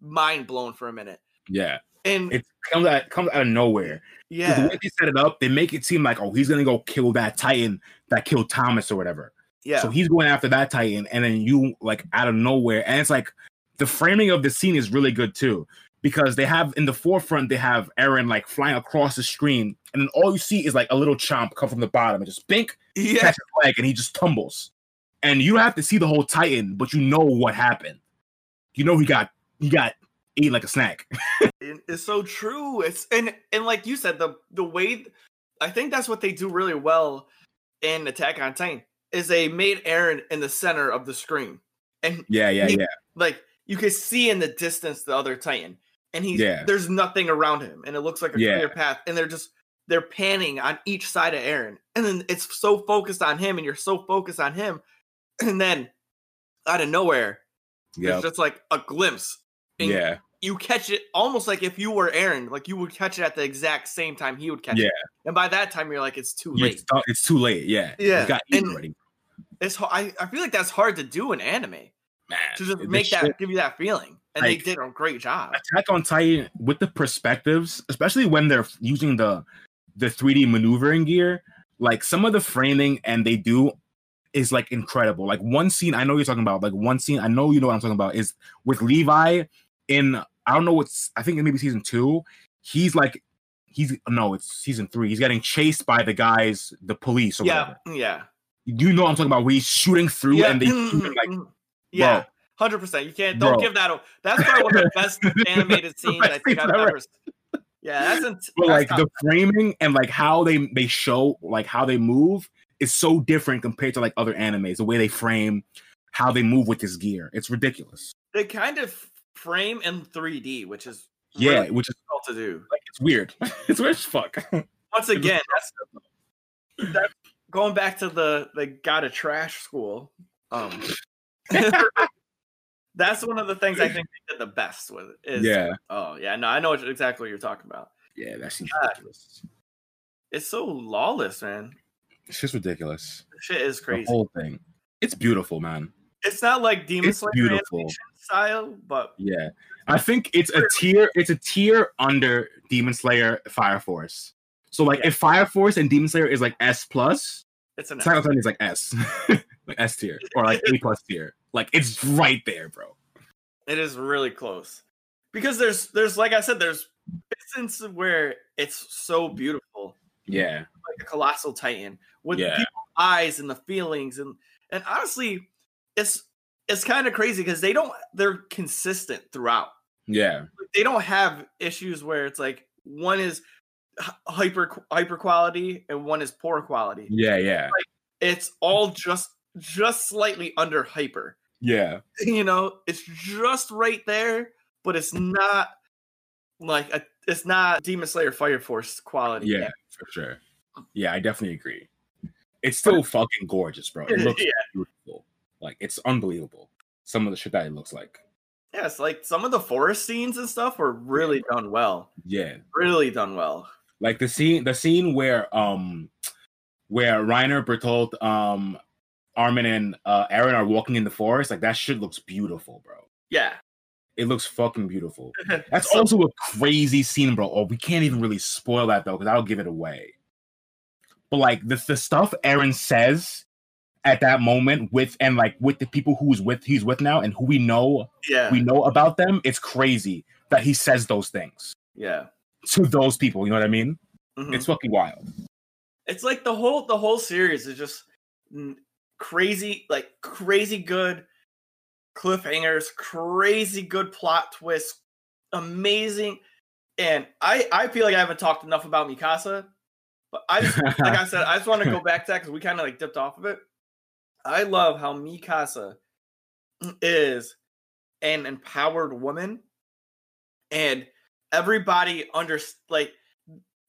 mind blown for a minute. yeah. And It comes out comes out of nowhere. The yeah, way they set it up, they make it seem like oh he's gonna go kill that Titan that killed Thomas or whatever. Yeah, So he's going after that Titan, and then you like out of nowhere, and it's like the framing of the scene is really good too because they have in the forefront they have Eren like flying across the screen, and then all you see is like a little chomp come from the bottom and just bink yeah, catch his leg, and he just tumbles, and you don't have to see the whole Titan, but you know what happened. You know he got he got ate like a snack. *laughs* It's so true. It's and and like you said, the the way I think that's what they do really well in Attack on Titan is they made Eren in the center of the screen, and yeah, yeah, He- yeah, like you can see in the distance the other Titan, and he's Yeah. there's nothing around him, and it looks like a Yeah. clear path, and they're just they're panning on each side of Eren, and then it's so focused on him, and you're so focused on him, and then out of nowhere, yeah, there's just like a glimpse, and yeah, you catch it almost like if you were Eren, like you would catch it at the exact same time he would catch Yeah. it, and by that time you're like it's too late. It's, it's too late. Yeah, Yeah, got and- already. It's I, I feel like that's hard to do in anime Man, to just make that shit- give you that feeling, and like- they did a great job. Attack on Titan with the perspectives, especially when they're using the the 3D maneuvering gear, like some of the framing and they do is like incredible. Like one scene I know you're talking about, like one scene I know you know what I'm talking about is with Levi in I don't know what's I think maybe season two. He's like he's no, it's season three. He's getting chased by the guys, the police or Yeah, whatever. yeah. You know what I'm talking about where he's shooting through yeah. and they like *laughs* yeah, hundred percent. You can't don't Bro. give that. A, that's probably one of the best *laughs* animated scenes I think I've ever. Yeah, that's, in, but that's like the framing and like how they they show like how they move is so different compared to like other animes the way they frame how they move with this gear it's ridiculous they kind of frame in 3D, which is yeah really which is difficult to do. like it's weird *laughs* it's weird as fuck Once *laughs* again, that's that, going back to the the got a trash school. Um, *laughs* that's one of the things I think they did the best with. Is, yeah Oh yeah, no, I know exactly what you're talking about. yeah that seems God. ridiculous It's so lawless, man. it's just ridiculous Shit is crazy. the whole thing it's beautiful man It's not like Demon It's Slayer beautiful. animation style, but yeah i think it's a tier it's a tier under demon slayer fire force so like Yeah. if fire force and demon slayer is like s plus it's an on Titan is like S, *laughs* like S tier or like A plus tier. Like it's right there, bro. it is really close because there's there's like I said, there's instances where it's so beautiful, Yeah. like a colossal titan with Yeah. people's eyes and the feelings and and honestly, it's it's kind of crazy because they don't they're consistent throughout. Yeah. They don't have issues where it's like one is hyper hyper quality and one is poor quality. Yeah. Yeah. It's all just just slightly under hyper. Yeah. *laughs* You know, it's just right there, but it's not like a, it's not Demon Slayer Fire Force quality. Yeah. For sure. Yeah. I definitely agree. It's still fucking gorgeous, bro. It *laughs* looks Yeah. Like it's unbelievable. Some of the shit that it looks like. Yes, like some of the forest scenes and stuff were really done well. Yeah. Really done well. Like the scene, the scene where um, where Reiner, Bertolt, um, Armin, and uh, Eren are walking in the forest. Like that shit looks beautiful, bro. Yeah. It looks fucking beautiful. *laughs* That's So- also a crazy scene, bro. Oh, we can't even really spoil that though, because I'll give it away. But like the the stuff Eren says at that moment with and like with the people who's with he's with now and who we know yeah. we know about them, it's crazy that he says those things yeah. to those people. You know what I mean? Mhm. It's fucking wild. it's like the whole the whole series is just crazy like crazy good cliffhangers crazy good plot twists amazing and i i feel like i haven't talked enough about mikasa but i just like i said i just want to *laughs* go back to that because we kind of like dipped off of it i love how mikasa is an empowered woman and everybody under like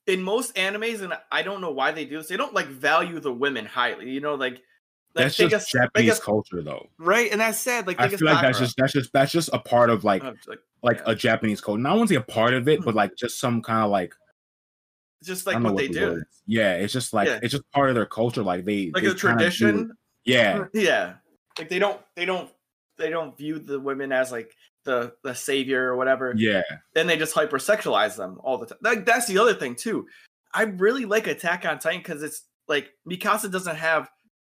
in most animes and i don't know why they do this they don't like value the women highly you know like like that's just of- Japanese culture, though. right and that's sad like I feel like that's just that's just that's just a part of like Uh, like like yeah. a Japanese culture. Not only a part of it, but like just some kind of like just like don't what they the do is. Yeah, it's just like Yeah. it's just part of their culture. Like they like they a tradition Yeah, mm-hmm. yeah like they don't they don't they don't view the women as like the the savior or whatever yeah, then they just hypersexualize them all the time. Like that's the other thing too. I really like Attack on Titan because it's like Mikasa doesn't have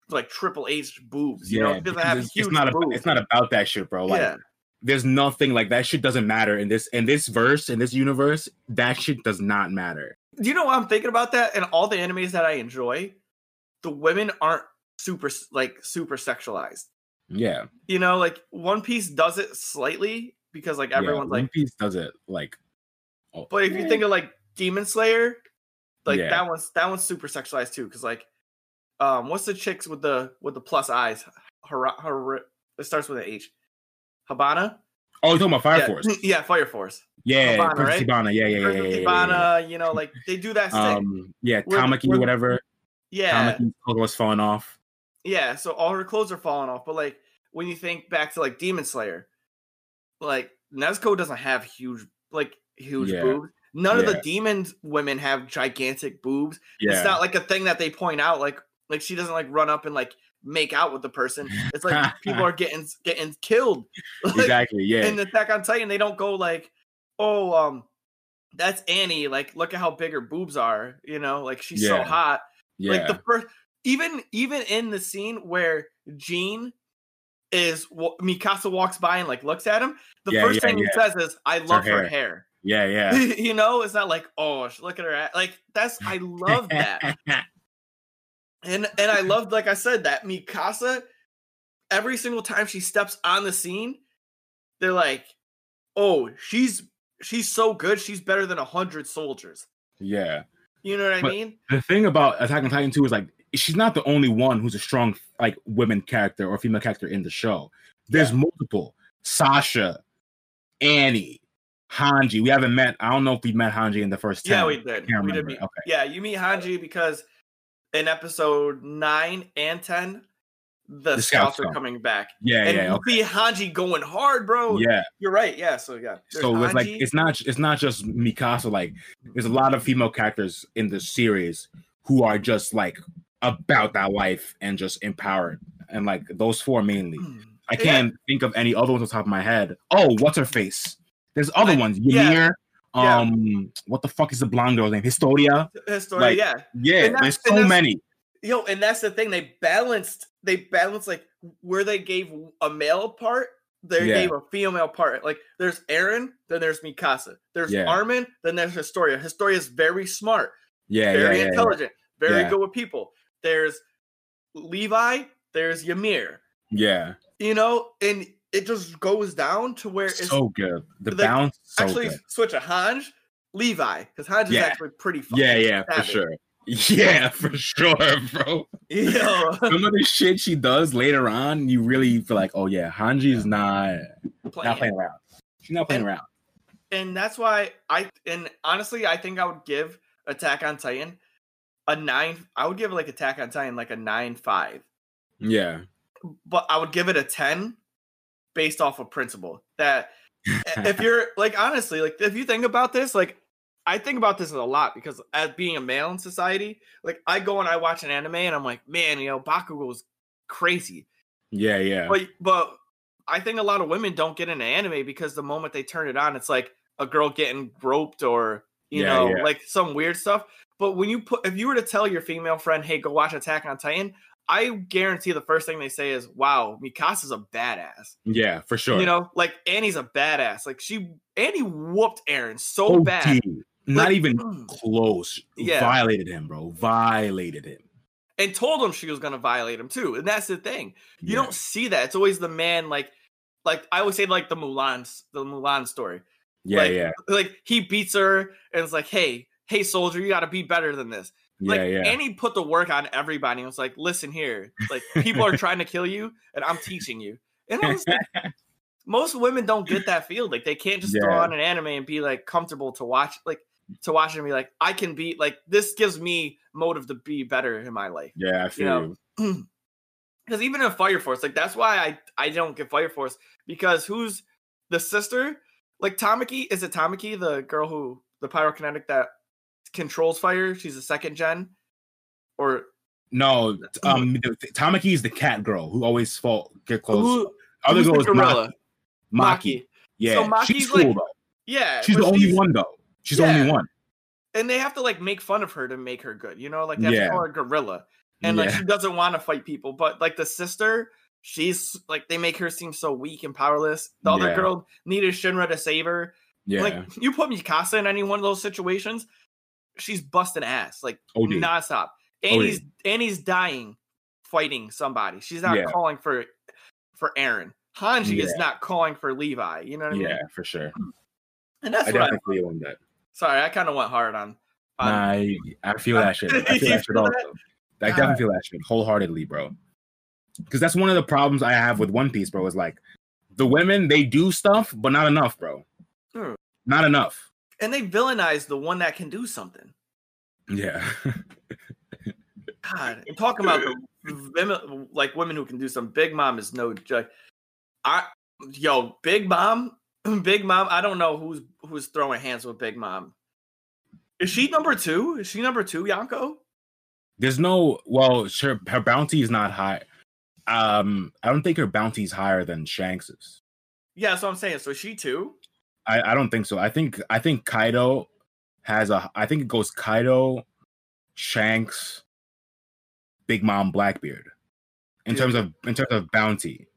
like triple H boobs. You know, yeah. it doesn't have it's, huge it's not boobs. about, it's not about that shit, bro. Like yeah, there's nothing like that shit doesn't matter in this in this verse in this universe. That shit does not matter. do you know what I'm thinking about that? And all the animes that I enjoy, the women aren't super like super sexualized. Yeah, You know, like One Piece does it slightly because like everyone's yeah, One like, Piece does it like. Oh, but if you think of like Demon Slayer, like Yeah. that one's that one's super sexualized too. Because like, um, what's the chicks with the with the plus eyes? Hara, Hara, it starts with an H. Habana. oh, you're talking about Fire yeah. Force? *laughs* yeah, Fire Force. Yeah, Habana, right? Hibana. Yeah, yeah, yeah, yeah, Princess yeah, yeah, Hibana, you know, like they do that. *laughs* Um, yeah, or whatever. yeah, Tamaki was falling off. Yeah. So all her clothes are falling off. But like when you think back to like Demon Slayer, like Nezuko doesn't have huge like huge Yeah. boobs. None of the Yeah. demon women have gigantic boobs. Yeah, It's not like a thing that they point out. Like like she doesn't like run up and like make out with the person. It's like people are *laughs* getting getting killed. *laughs* Like, exactly. Yeah, In Attack on Titan, they don't go like, oh, um, that's Annie. Like, look at how big her boobs are. You know, like she's so hot. yeah, Like the first, even even in the scene where Jean is Mikasa walks by and like looks at him, the Yeah, first yeah, thing he says is, "I love her hair." yeah, yeah. *laughs* you know, it's not like, "Oh, look at her." a-" Like that's I love that. *laughs* And and I loved, like I said, that Mikasa, every single time she steps on the scene, they're like, oh, she's she's so good, she's better than a hundred soldiers. yeah. You know what I But- mean? The thing about Attack on Titan 2 is like she's not the only one who's a strong like women character or female character in the show. There's multiple. Sasha, Annie, Hanji. We haven't met. I don't know if we met Hanji in the first 10. Yeah, we did. We did meet, Okay. Yeah, you meet Hanji because in episode nine and ten, the, The scouts scouts are coming back. Yeah, and yeah, you okay. see Hanji going hard, bro. yeah. You're right. Yeah, so yeah. So it's like it's not it's not just Mikasa. Like there's a lot of female characters in the series who are just like about that life and just empowered, and like those four mainly. Hmm. I can't think of any other ones on top of my head. Oh, what's her face? There's other ones. yeah. Ymir. Yeah. Um, what the fuck is the blonde girl's name? Historia. History, like- yeah. Yeah, there's so many. Yo, and that's the thing. They balanced. They balanced like where they gave a male part, they Yeah. gave a female part. Like there's Eren, then there's Mikasa. There's Yeah. Armin, then there's Historia. Historia is very smart, Yeah, very yeah, yeah, yeah. intelligent, very Yeah. good with people. There's Levi, there's Ymir. Yeah, You know, and it just goes down to where it's so good. The like, balance, so actually good. switch a Hanj, Levi, because Hanj is actually pretty Yeah, yeah, for sure. *laughs* Yeah, for sure, bro. Yo, *laughs* Some of the shit she does later on, you really feel like, oh yeah, Hanji is not not playing. playing around. She's not playing And- around. and that's why I and honestly, I think I would give Attack on Titan a nine. I would give like Attack on Titan like a nine five, Yeah, but I would give it a ten based off of principle. That *laughs* if you're like honestly, like if you think about this, like I think about this a lot because as being a male in society, like I go and I watch an anime and I'm like, man, you know, Bakugo's crazy. yeah, yeah, But but I think a lot of women don't get into anime because the moment they turn it on, it's like a girl getting groped or you Yeah, know yeah. like some weird stuff. But when you put if you were to tell your female friend, hey, go watch Attack on Titan, I guarantee the first thing they say is, "Wow, Mikasa's a badass." yeah, for sure. You know, like Annie's a badass. Like she Annie whooped Eren so OD. bad. Not Like, even mm. close. Yeah. Violated him, bro. Violated him. and told him she was going to violate him too. And that's the thing. You Yeah. don't see that. It's always the man like like I always say like the Mulan the Mulan story. Yeah, like, yeah, Like he beats her and it's like, "Hey, hey soldier, you got to be better than this." Like yeah, yeah. and he put the work on everybody. and was like, "Listen here. Like people are trying to kill you and I'm teaching you." And I was like, *laughs* most women don't get that feel. Like they can't just throw on an anime and be like comfortable to watch like to watch it and be like, "I can be like this gives me motive to be better in my life." yeah, I feel know, you. *clears throat* because even in Fire Force, like that's why I I don't get Fire Force because who's the sister? Like Tamaki is it Tamaki the girl who the pyrokinetic that controls fire? She's a second gen, or No, um, Tamaki is the cat girl who always fall get close. who? Other girl the is gorilla? Maki. Maki. Maki. Yeah, So Maki's she's cool like- though. Yeah, She's the only one though. She's the Yeah. only one. and they have to like make fun of her to make her good. You know, like have Yeah. her gorilla, and like she doesn't want to fight people. But like the sister, she's like they make her seem so weak and powerless. The other Yeah. girl needed Shinra to save her. Yeah, Like you put Mikasa in any one of those situations, she's busting ass like OD. nonstop. Annie's Annie's dying fighting somebody. She's not Yeah. calling for for Eren. Hanji is not calling for Levi. You know what I mean? yeah, for sure. And that's I what I, definitely on that. sorry, I kind of went hard on. on Nah, I, I feel that shit. I feel *laughs* that shit also. I definitely feel that shit wholeheartedly, bro. Because that's one of the problems I have with One Piece, bro. Is like the women they do stuff, but not enough, bro. Hmm. Not enough. and they villainize the one that can do something. Yeah, *laughs* God, and talking about the women, like women who can do some. Big Mom is no joke. I, yo, Big Mom, *clears throat* Big Mom. I don't know who's who's throwing hands with Big Mom. Is she number two? Is she number two, Yanko? there's no. Well, sure, her bounty is not high. Um, I don't think her bounty's higher than Shanks's. Yeah, that's what I'm saying. So she too. I, I don't think so. I think I think Kaido has a. I think it goes Kaido, Shanks, Big Mom, Blackbeard. In Dude. terms of in terms of bounty,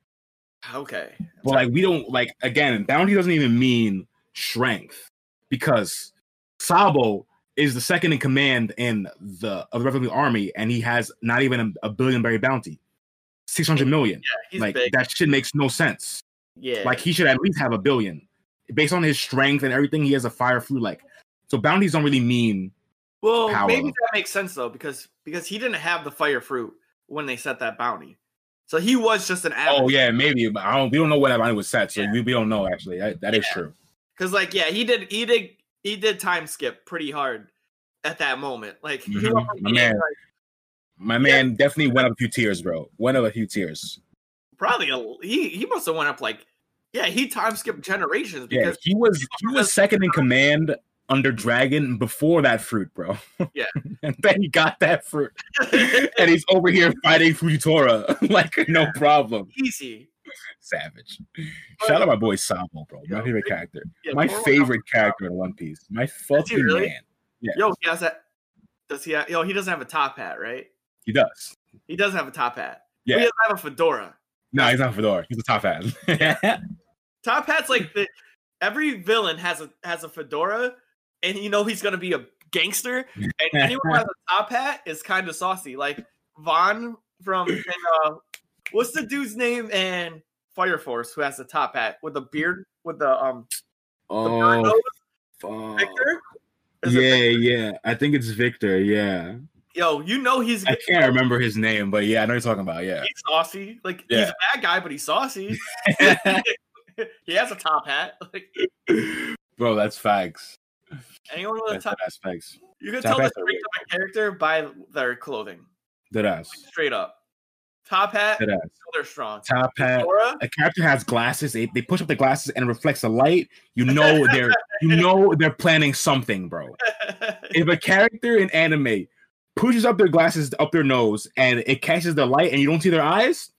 Okay. but like we don't like again. Bounty doesn't even mean strength because Sabo is the second in command in the of the Revolutionary Army, and he has not even a, a billion berry bounty, six hundred million. He's like big. that shit makes no sense. yeah. Like he should at least have a billion. Based on his strength and everything, he has a fire flu. Like so, bounties don't really mean. well, power. maybe that makes sense though, because because he didn't have the fire fruit when they set that bounty. So he was just an average. Oh yeah, maybe. But I don't. We don't know what that bounty was set, so Yeah. we, we don't know actually. That, that is Yeah. true. Because like yeah, he did he did he did time skip pretty hard at that moment. Like he Mhm. went from My being, man. like, My man definitely went up a few tiers, bro. Went up a few tiers. probably a, he he must have went up like yeah he time skipped generations Yeah, because he was he was second in command under Dragon before that fruit, bro. Yeah. *laughs* and then he got that fruit, *laughs* and he's over here fighting Fujitora *laughs* like no problem. easy. Savage. Shout out my boy Sabo, bro. My favorite character. Yeah, My favorite character in One Piece. My fucking really? man. Yeah, Yo, he has that. Does he? Have, yo, he doesn't have a top hat, right? He does. He does have a top hat. Yeah. But he doesn't have a fedora. No, he's not a Fedora. He's a top hat. yeah. *laughs* Top Hat's like the, every villain has a has a fedora, and you know he's gonna be a gangster. And anyone who has a top hat is kind of saucy. Like Vaughn from uh, what's the dude's name and Fire Force who has the top hat with the beard with the um oh, nose? fuck. Victor. Is Yeah, Victor? yeah. I think it's Victor. Yeah. Yo, you know he's I can't remember his name, but yeah, I know you're talking about. Yeah. he's saucy. Like he's a bad guy, but he's saucy. *laughs* *laughs* he has a top hat. Like *laughs* Bro, that's facts. anyone with a top, that's facts. you can top tell the strength of a character by their clothing. Dead ass. Straight up. Top hat, Dead ass. they're strong. Top hat. Fedora, A character has glasses. They, they push up the glasses and it reflects the light. You know they're you know they're planning something, bro. If a character in anime pushes up their glasses up their nose and it catches the light and you don't see their eyes,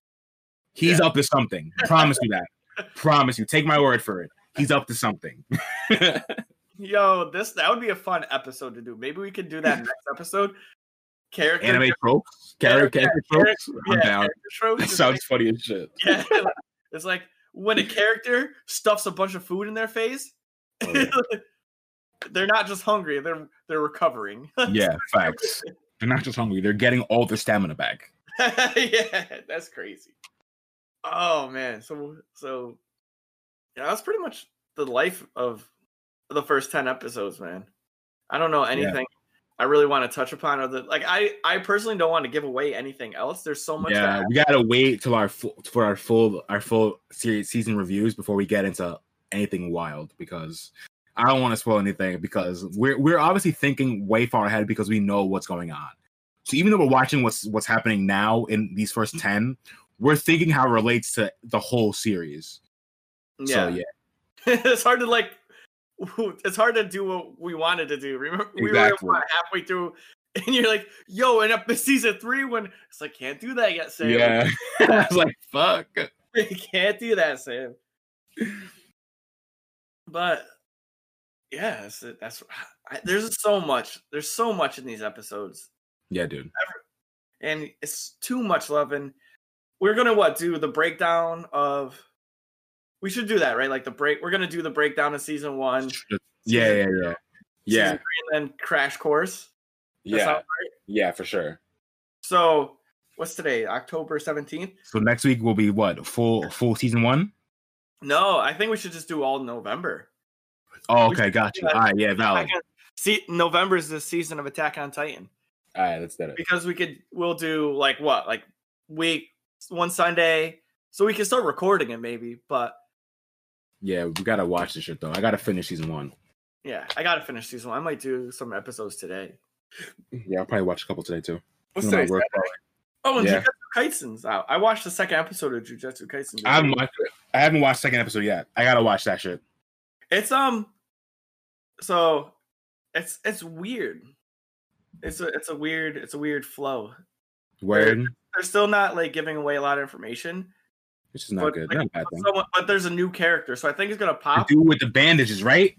he's Yeah. up to something. Promise you that. *laughs* Promise you. Take my word for it. He's up to something. *laughs* Yo, this that would be a fun episode to do. Maybe we could do that next episode. Character, Anime tropes, character, character yeah, tropes. I'm yeah, down. character tropes. That sounds funny as shit. *laughs* yeah, it's like when a character stuffs a bunch of food in their face. Oh, yeah. they're not just hungry; they're they're recovering. Yeah, facts. They're not just hungry; they're getting all the stamina back. *laughs* yeah, that's crazy. Oh man, so so yeah, that's pretty much the life of the first ten episodes, man. I don't know anything I really want to touch upon other like I I personally don't want to give away anything else. There's so much. Yeah, we gotta wait till our full, for our full our full series season reviews before we get into anything wild because I don't want to spoil anything because we're we're obviously thinking way far ahead because we know what's going on. So even though we're watching what's what's happening now in these first ten, we're thinking how it relates to the whole series. yeah. So yeah, *laughs* it's hard to like. *laughs* It's hard to do what we wanted to do. Remember, we Exactly. were halfway through, *laughs* and you're like, "Yo!" And up to season three, when it's like, "Can't do that yet, Sam." yeah. I was like, fuck. Can't do that, Sam. But yeah, that's, uh, that's I, there's so much. There's so much in these episodes, Yeah, dude. and it's too much love. And we're gonna what do the breakdown of? We should do that, right? Like the break. We're gonna do the breakdown of season one, Yeah, yeah, yeah, yeah, season three, and then crash course. That yeah, right? yeah, for sure. So what's today? October seventeenth. So next week will be what full full season one. No, I think we should just do all November. Oh, okay, should got you. All right, yeah, valid. On- See, November is the season of Attack on Titan. All right, let's do it. because we could we'll do like what like week one Sunday, so we can start recording it maybe. But Yeah, we gotta watch this shit though. I gotta finish season one. yeah, I gotta finish season one. I might do some episodes today. Yeah, I'll probably watch a couple today too. What's When I today? work, Oh, and Yeah. Jujutsu Kaisen's out. I watched the second episode of Jujutsu Kaisen. I haven't watched it. I haven't watched second episode yet. I gotta watch that shit. It's um, so it's it's weird. It's a it's a weird it's a weird flow. Word, They're still not like giving away a lot of information, which is not but, good. like, Not a bad thing. someone- but there's a new character, so I think it's gonna The pop. dude with the bandages, right?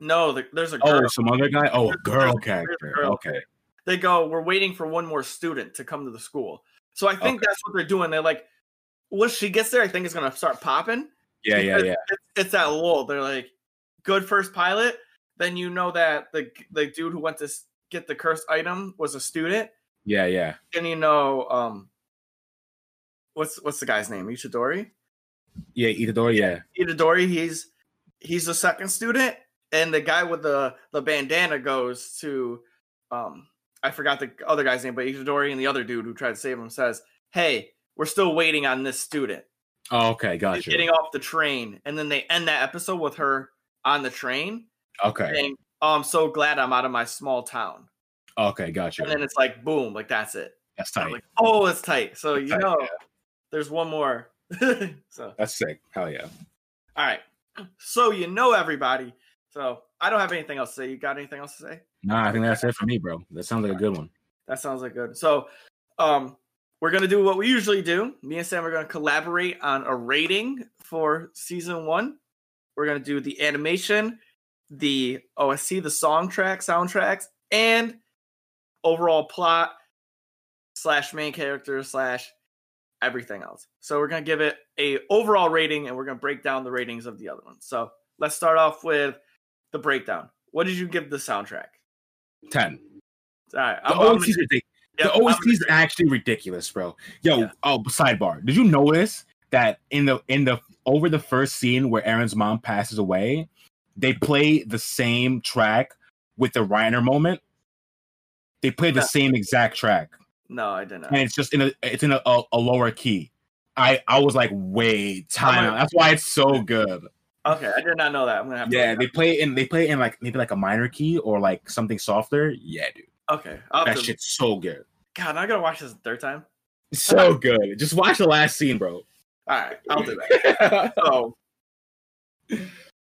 No, the, there's a oh, girl. Oh, some other guy. Oh, a girl there's- there's a character. girl Okay. they go, "We're waiting for one more student to come to the school." So I think Okay. that's what they're doing. They're like, once she gets there, I think it's gonna start popping. Yeah, yeah, yeah. It's, it's that lull. They're like, good first pilot. Then you know that the the dude who went to get the cursed item was a student, Yeah, yeah. and you know, um, what's what's the guy's name? Ishidori. Yeah, Itadori, yeah. Itadori. He's he's the second student, and the guy with the the bandana goes to, um, I forgot the other guy's name, but Itadori and the other dude who tried to save him says, "Hey, we're still waiting on this student." Oh, okay, He's gotcha. getting off the train, and then they end that episode with her on the train Okay, saying, "Oh, I'm so glad I'm out of my small town." okay, gotcha. And then it's like, boom, like that's it. That's I'm tight. like, oh, it's tight. So you Tight, know, yeah. there's one more. *laughs* so That's sick. Hell yeah. all right, so you know everybody. So I don't have anything else to say. You got anything else to say? Nah, I think that's it for me, bro. That sounds like a good one. That sounds like good. So, um, we're gonna do what we usually do. Me and Sam are gonna collaborate on a rating for season one. We're gonna do the animation, the oh, OST, the song track, soundtracks, and overall plot slash main character slash everything else. So we're gonna give it a overall rating, and we're gonna break down the ratings of the other ones. So let's start off with the breakdown. What did you give the soundtrack? Ten. All right, The I'm is yep, the I'm OST is gonna- actually ridiculous, bro. Yo, Yeah. oh, sidebar. Did you notice that in the in the over the first scene where Eren's mom passes away, they play the same track with the Reiner moment? They play the Yeah. same exact track, No, I didn't. and it's just in a it's in a, a, a lower key. I I was like, wait, time I'm That's why it's so good. Okay, I did not know that. I'm gonna have. Yeah, they play in they play in like maybe like a minor key or like something softer. Yeah, dude, okay, that to- shit's so good, God, I gotta watch this a third time. so good. Just watch the last scene, bro. All right, I'll do that. *laughs* so,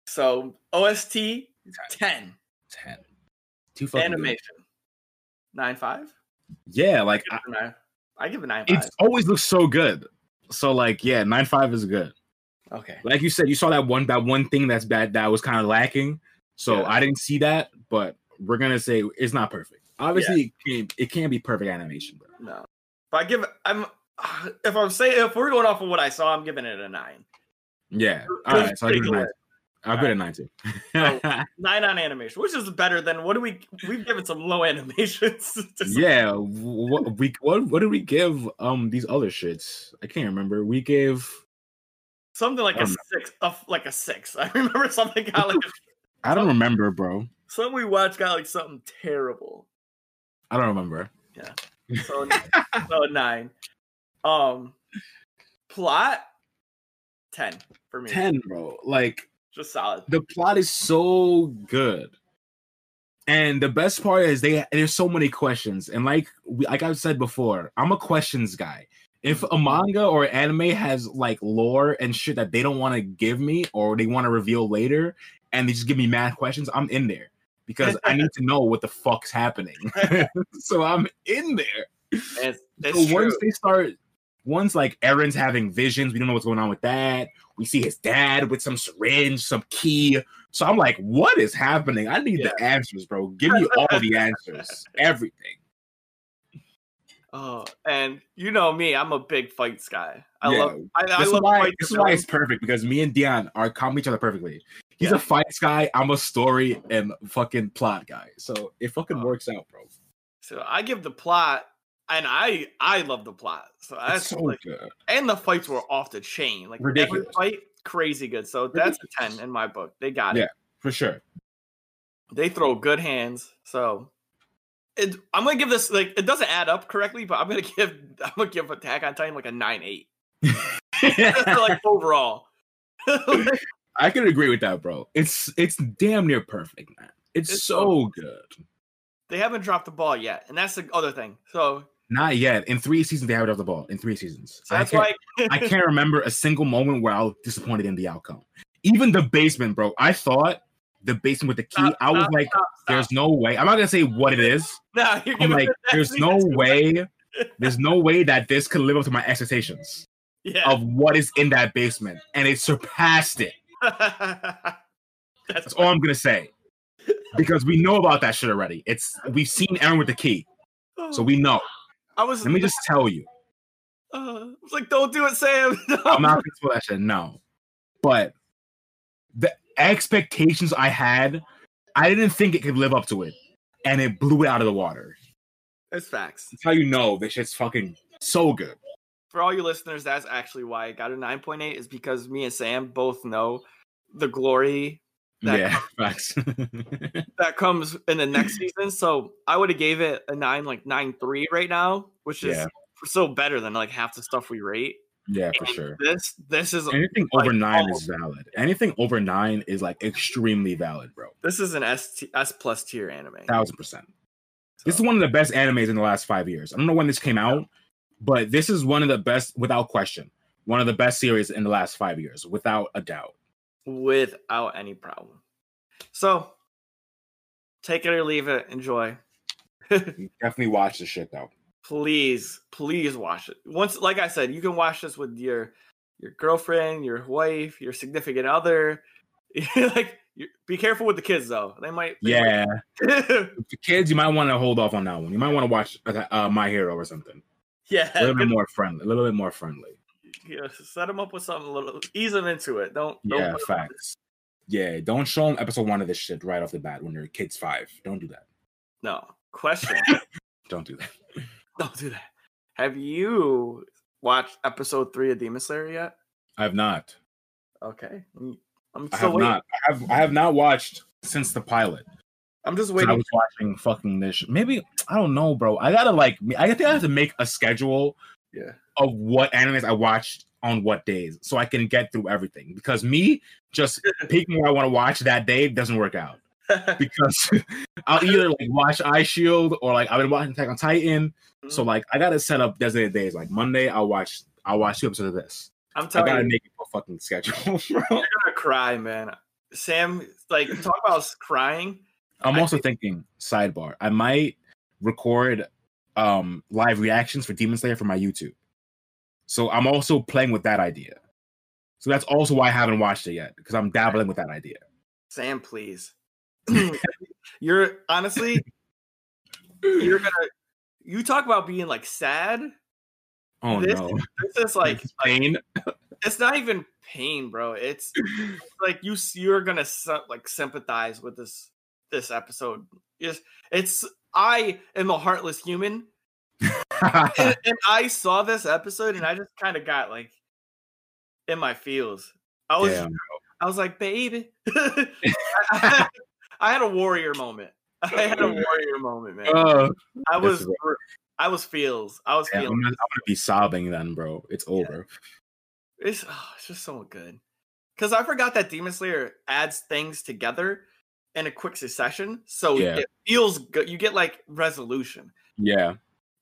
so OST ten, Ten. Too fucking good. animation nine five. Yeah, like I I, give it a nine. I give it nine five. it's always looks so good. So like, yeah, nine five is good. Okay, Like you said, you saw that one that one thing that's bad that was kind of lacking. So Yeah. I didn't see that, but we're gonna say it's not perfect. Obviously, it, can't, it can't be perfect animation, bro. no, but I give. I'm if I'm saying if we're going off of what I saw, I'm giving it a nine. Yeah. All right, so I give it a nine. I'll give it a nine too. So- *laughs* Nine on animation, which is better than what do we? We've given some low animations. *laughs* yeah. What we what what did we give um these other shits? I can't remember. We gave something like a six, a, like a six. *laughs* I remember something got like a, I don't remember, bro. Something we watched got like something terrible. I don't remember. So, so nine. Um, plot ten for me. Ten, bro. Like just solid. the plot is so good and the best part is they there's so many questions and like we, like i've said before i'm a questions guy if a manga or anime has like lore and shit that they don't want to give me or they want to reveal later and they just give me mad questions i'm in there because i need to know what the fuck's happening *laughs* *laughs* so i'm in there It's, so it's once true. they start, once like Eren's having visions, we don't know what's going on with that. We see his dad with some syringe, some key. So I'm like, what is happening? I need the answers, bro. Give me all the answers, *laughs* everything. Oh, and you know me, I'm a big fights guy. I Yeah. love. I, I This is love why this is why it's perfect because me and Dion are complement each other perfectly. He's Yeah. a fights guy. I'm a story and fucking plot guy. So it fucking Oh. works out, bro. So I give the plot, and I I love the plot. So It's that's so like, good. and the fights were off the chain, like Ridiculous. Every fight, crazy good. So that's a ten in my book. They got it. Yeah. For sure. They throw good hands. So it, I'm gonna give this like it doesn't add up correctly, but I'm gonna *laughs* give I'm gonna give Attack on Titan like a nine eight. *laughs* *laughs* like overall. I can agree with that, bro. It's it's damn near perfect, man. It's, It's so good. they haven't dropped the ball yet, and that's the other thing. So, Not yet. In three seasons, they haven't off the ball. In three seasons, so I that's can't, why I can't remember a single moment where I was disappointed in the outcome. Even the basement, bro. I thought the basement with the key. Stop, I was stop, like, stop, stop. "There's no way." I'm not gonna say what it is. no, you're I'm like, "There's no way." *laughs* There's no way that this could live up to my expectations Yeah. of what is in that basement, and it surpassed it. *laughs* that's That's all I'm gonna say. Because we know about that shit already. It's we've seen Eren with the key, oh. so we know. I was. Let me just tell you. Uh, I was like, "Don't do it, Sam." *laughs* No. I'm not gonna spoil that shit, no. But the expectations I had, I didn't think it could live up to it. And it blew it out of the water. That's facts. That's how you know this shit's fucking so good. For all you listeners, that's actually why I got a 9.8 is because me and Sam both know the glory That- yeah, facts. *laughs* that comes in the next season. So I would have gave it a nine, like nine three right now, which is Yeah. still better than like half the stuff we rate. yeah, for And sure. This this is Anything like, over nine is valid. Anything over nine is like extremely valid, bro. this is an S T- S plus tier anime. Thousand percent. This is one of the best animes in the last five years. I don't know when this came out, but this is one of the best, without question, one of the best series in the last five years, without a doubt. Without any problem. So take it or leave it. Enjoy. *laughs* Definitely watch this shit though. please please watch it once like i said you can watch this with your your girlfriend your wife your significant other *laughs* like be careful with the kids though they might they Yeah, might- *laughs* the kids, you might want to hold off on that one. You might want to watch uh, uh, My Hero or something. Yeah, A little bit more friendly. A little bit more friendly. Yeah, set him up with something a little, ease him into it. Don't, don't Yeah, put him on facts. Yeah, don't show them episode one of this shit right off the bat when your kid's five. Don't do that. No question. *laughs* Don't do that. Don't do that. Have you watched episode three of Demon Slayer yet? I have not. Okay, I'm I'm I still have waiting. not. I have. I have not watched since the pilot. I'm just waiting. I was watching fucking this. Maybe I don't know, bro. I gotta like. I think I have to make a schedule Yeah, of what animes I watched on what days, so I can get through everything. Because me just *laughs* picking what I want to watch that day doesn't work out. Because *laughs* I'll either like watch Eyeshield or like I've been watching Attack on Titan. So Mm. like I gotta set up designated days. Like Monday, I'll watch. I'll watch two episodes of this. I'm I telling gotta you, make a fucking schedule, *laughs* bro. you're gonna cry, man. Sam, like, talk about crying. I'm I also thinking sidebar. I might record um live reactions for Demon Slayer for my YouTube. So I'm also playing with that idea. So that's also why I haven't watched it yet because I'm dabbling with that idea. Sam, please. *laughs* you're honestly, you're gonna. You talk about being like sad. Oh This- no, This is like It's pain. it's not even pain, bro. It's like you you're gonna like sympathize with this this episode. It's it's I am a heartless human, *laughs* and, and I saw this episode and I just kind of got like in my feels. I was Damn. I was like, baby, I, *laughs* I had a warrior moment. I had a warrior moment, man. Uh, I was I was feels. I was yeah, I'm, feeling. gonna, I'm gonna be sobbing then, bro. It's over. It's oh, it's just so good. Because I forgot that Demon Slayer adds things together in a quick succession, so Yeah. it feels good. You get like resolution Yeah.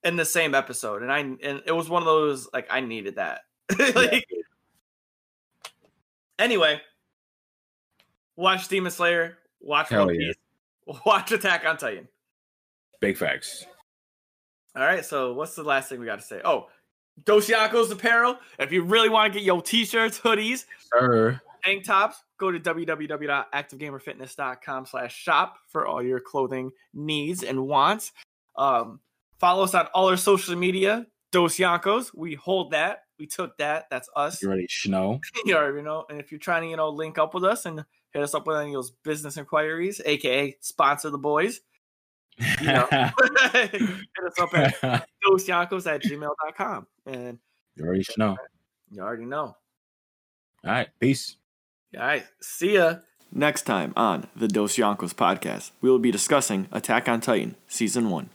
in the same episode, and I and it was one of those like I needed that. *laughs* like, Anyway, watch Demon Slayer. Watch Hell One yeah. Piece. Watch Attack on Titan. Big facts. All right, so what's the last thing we got to say? Oh, Dos Yankos apparel. If you really want to get your t-shirts, hoodies, Sir. Tank tops, go to www.activegamerfitness.com slash shop for all your clothing needs and wants. Um, follow us on all our social media. Dos Yankos. We hold that. We took that. That's us. You already know. *laughs* you already know. And if you're trying to, you know, link up with us and hit us up with any of those business inquiries, aka sponsor the boys, you know, *laughs* *laughs* hit us up at dosyankos at gmail.com. And you already know. you already know. All right. Peace. All right. See ya. Next time on the Dos Yankos podcast, we will be discussing Attack on Titan Season 1.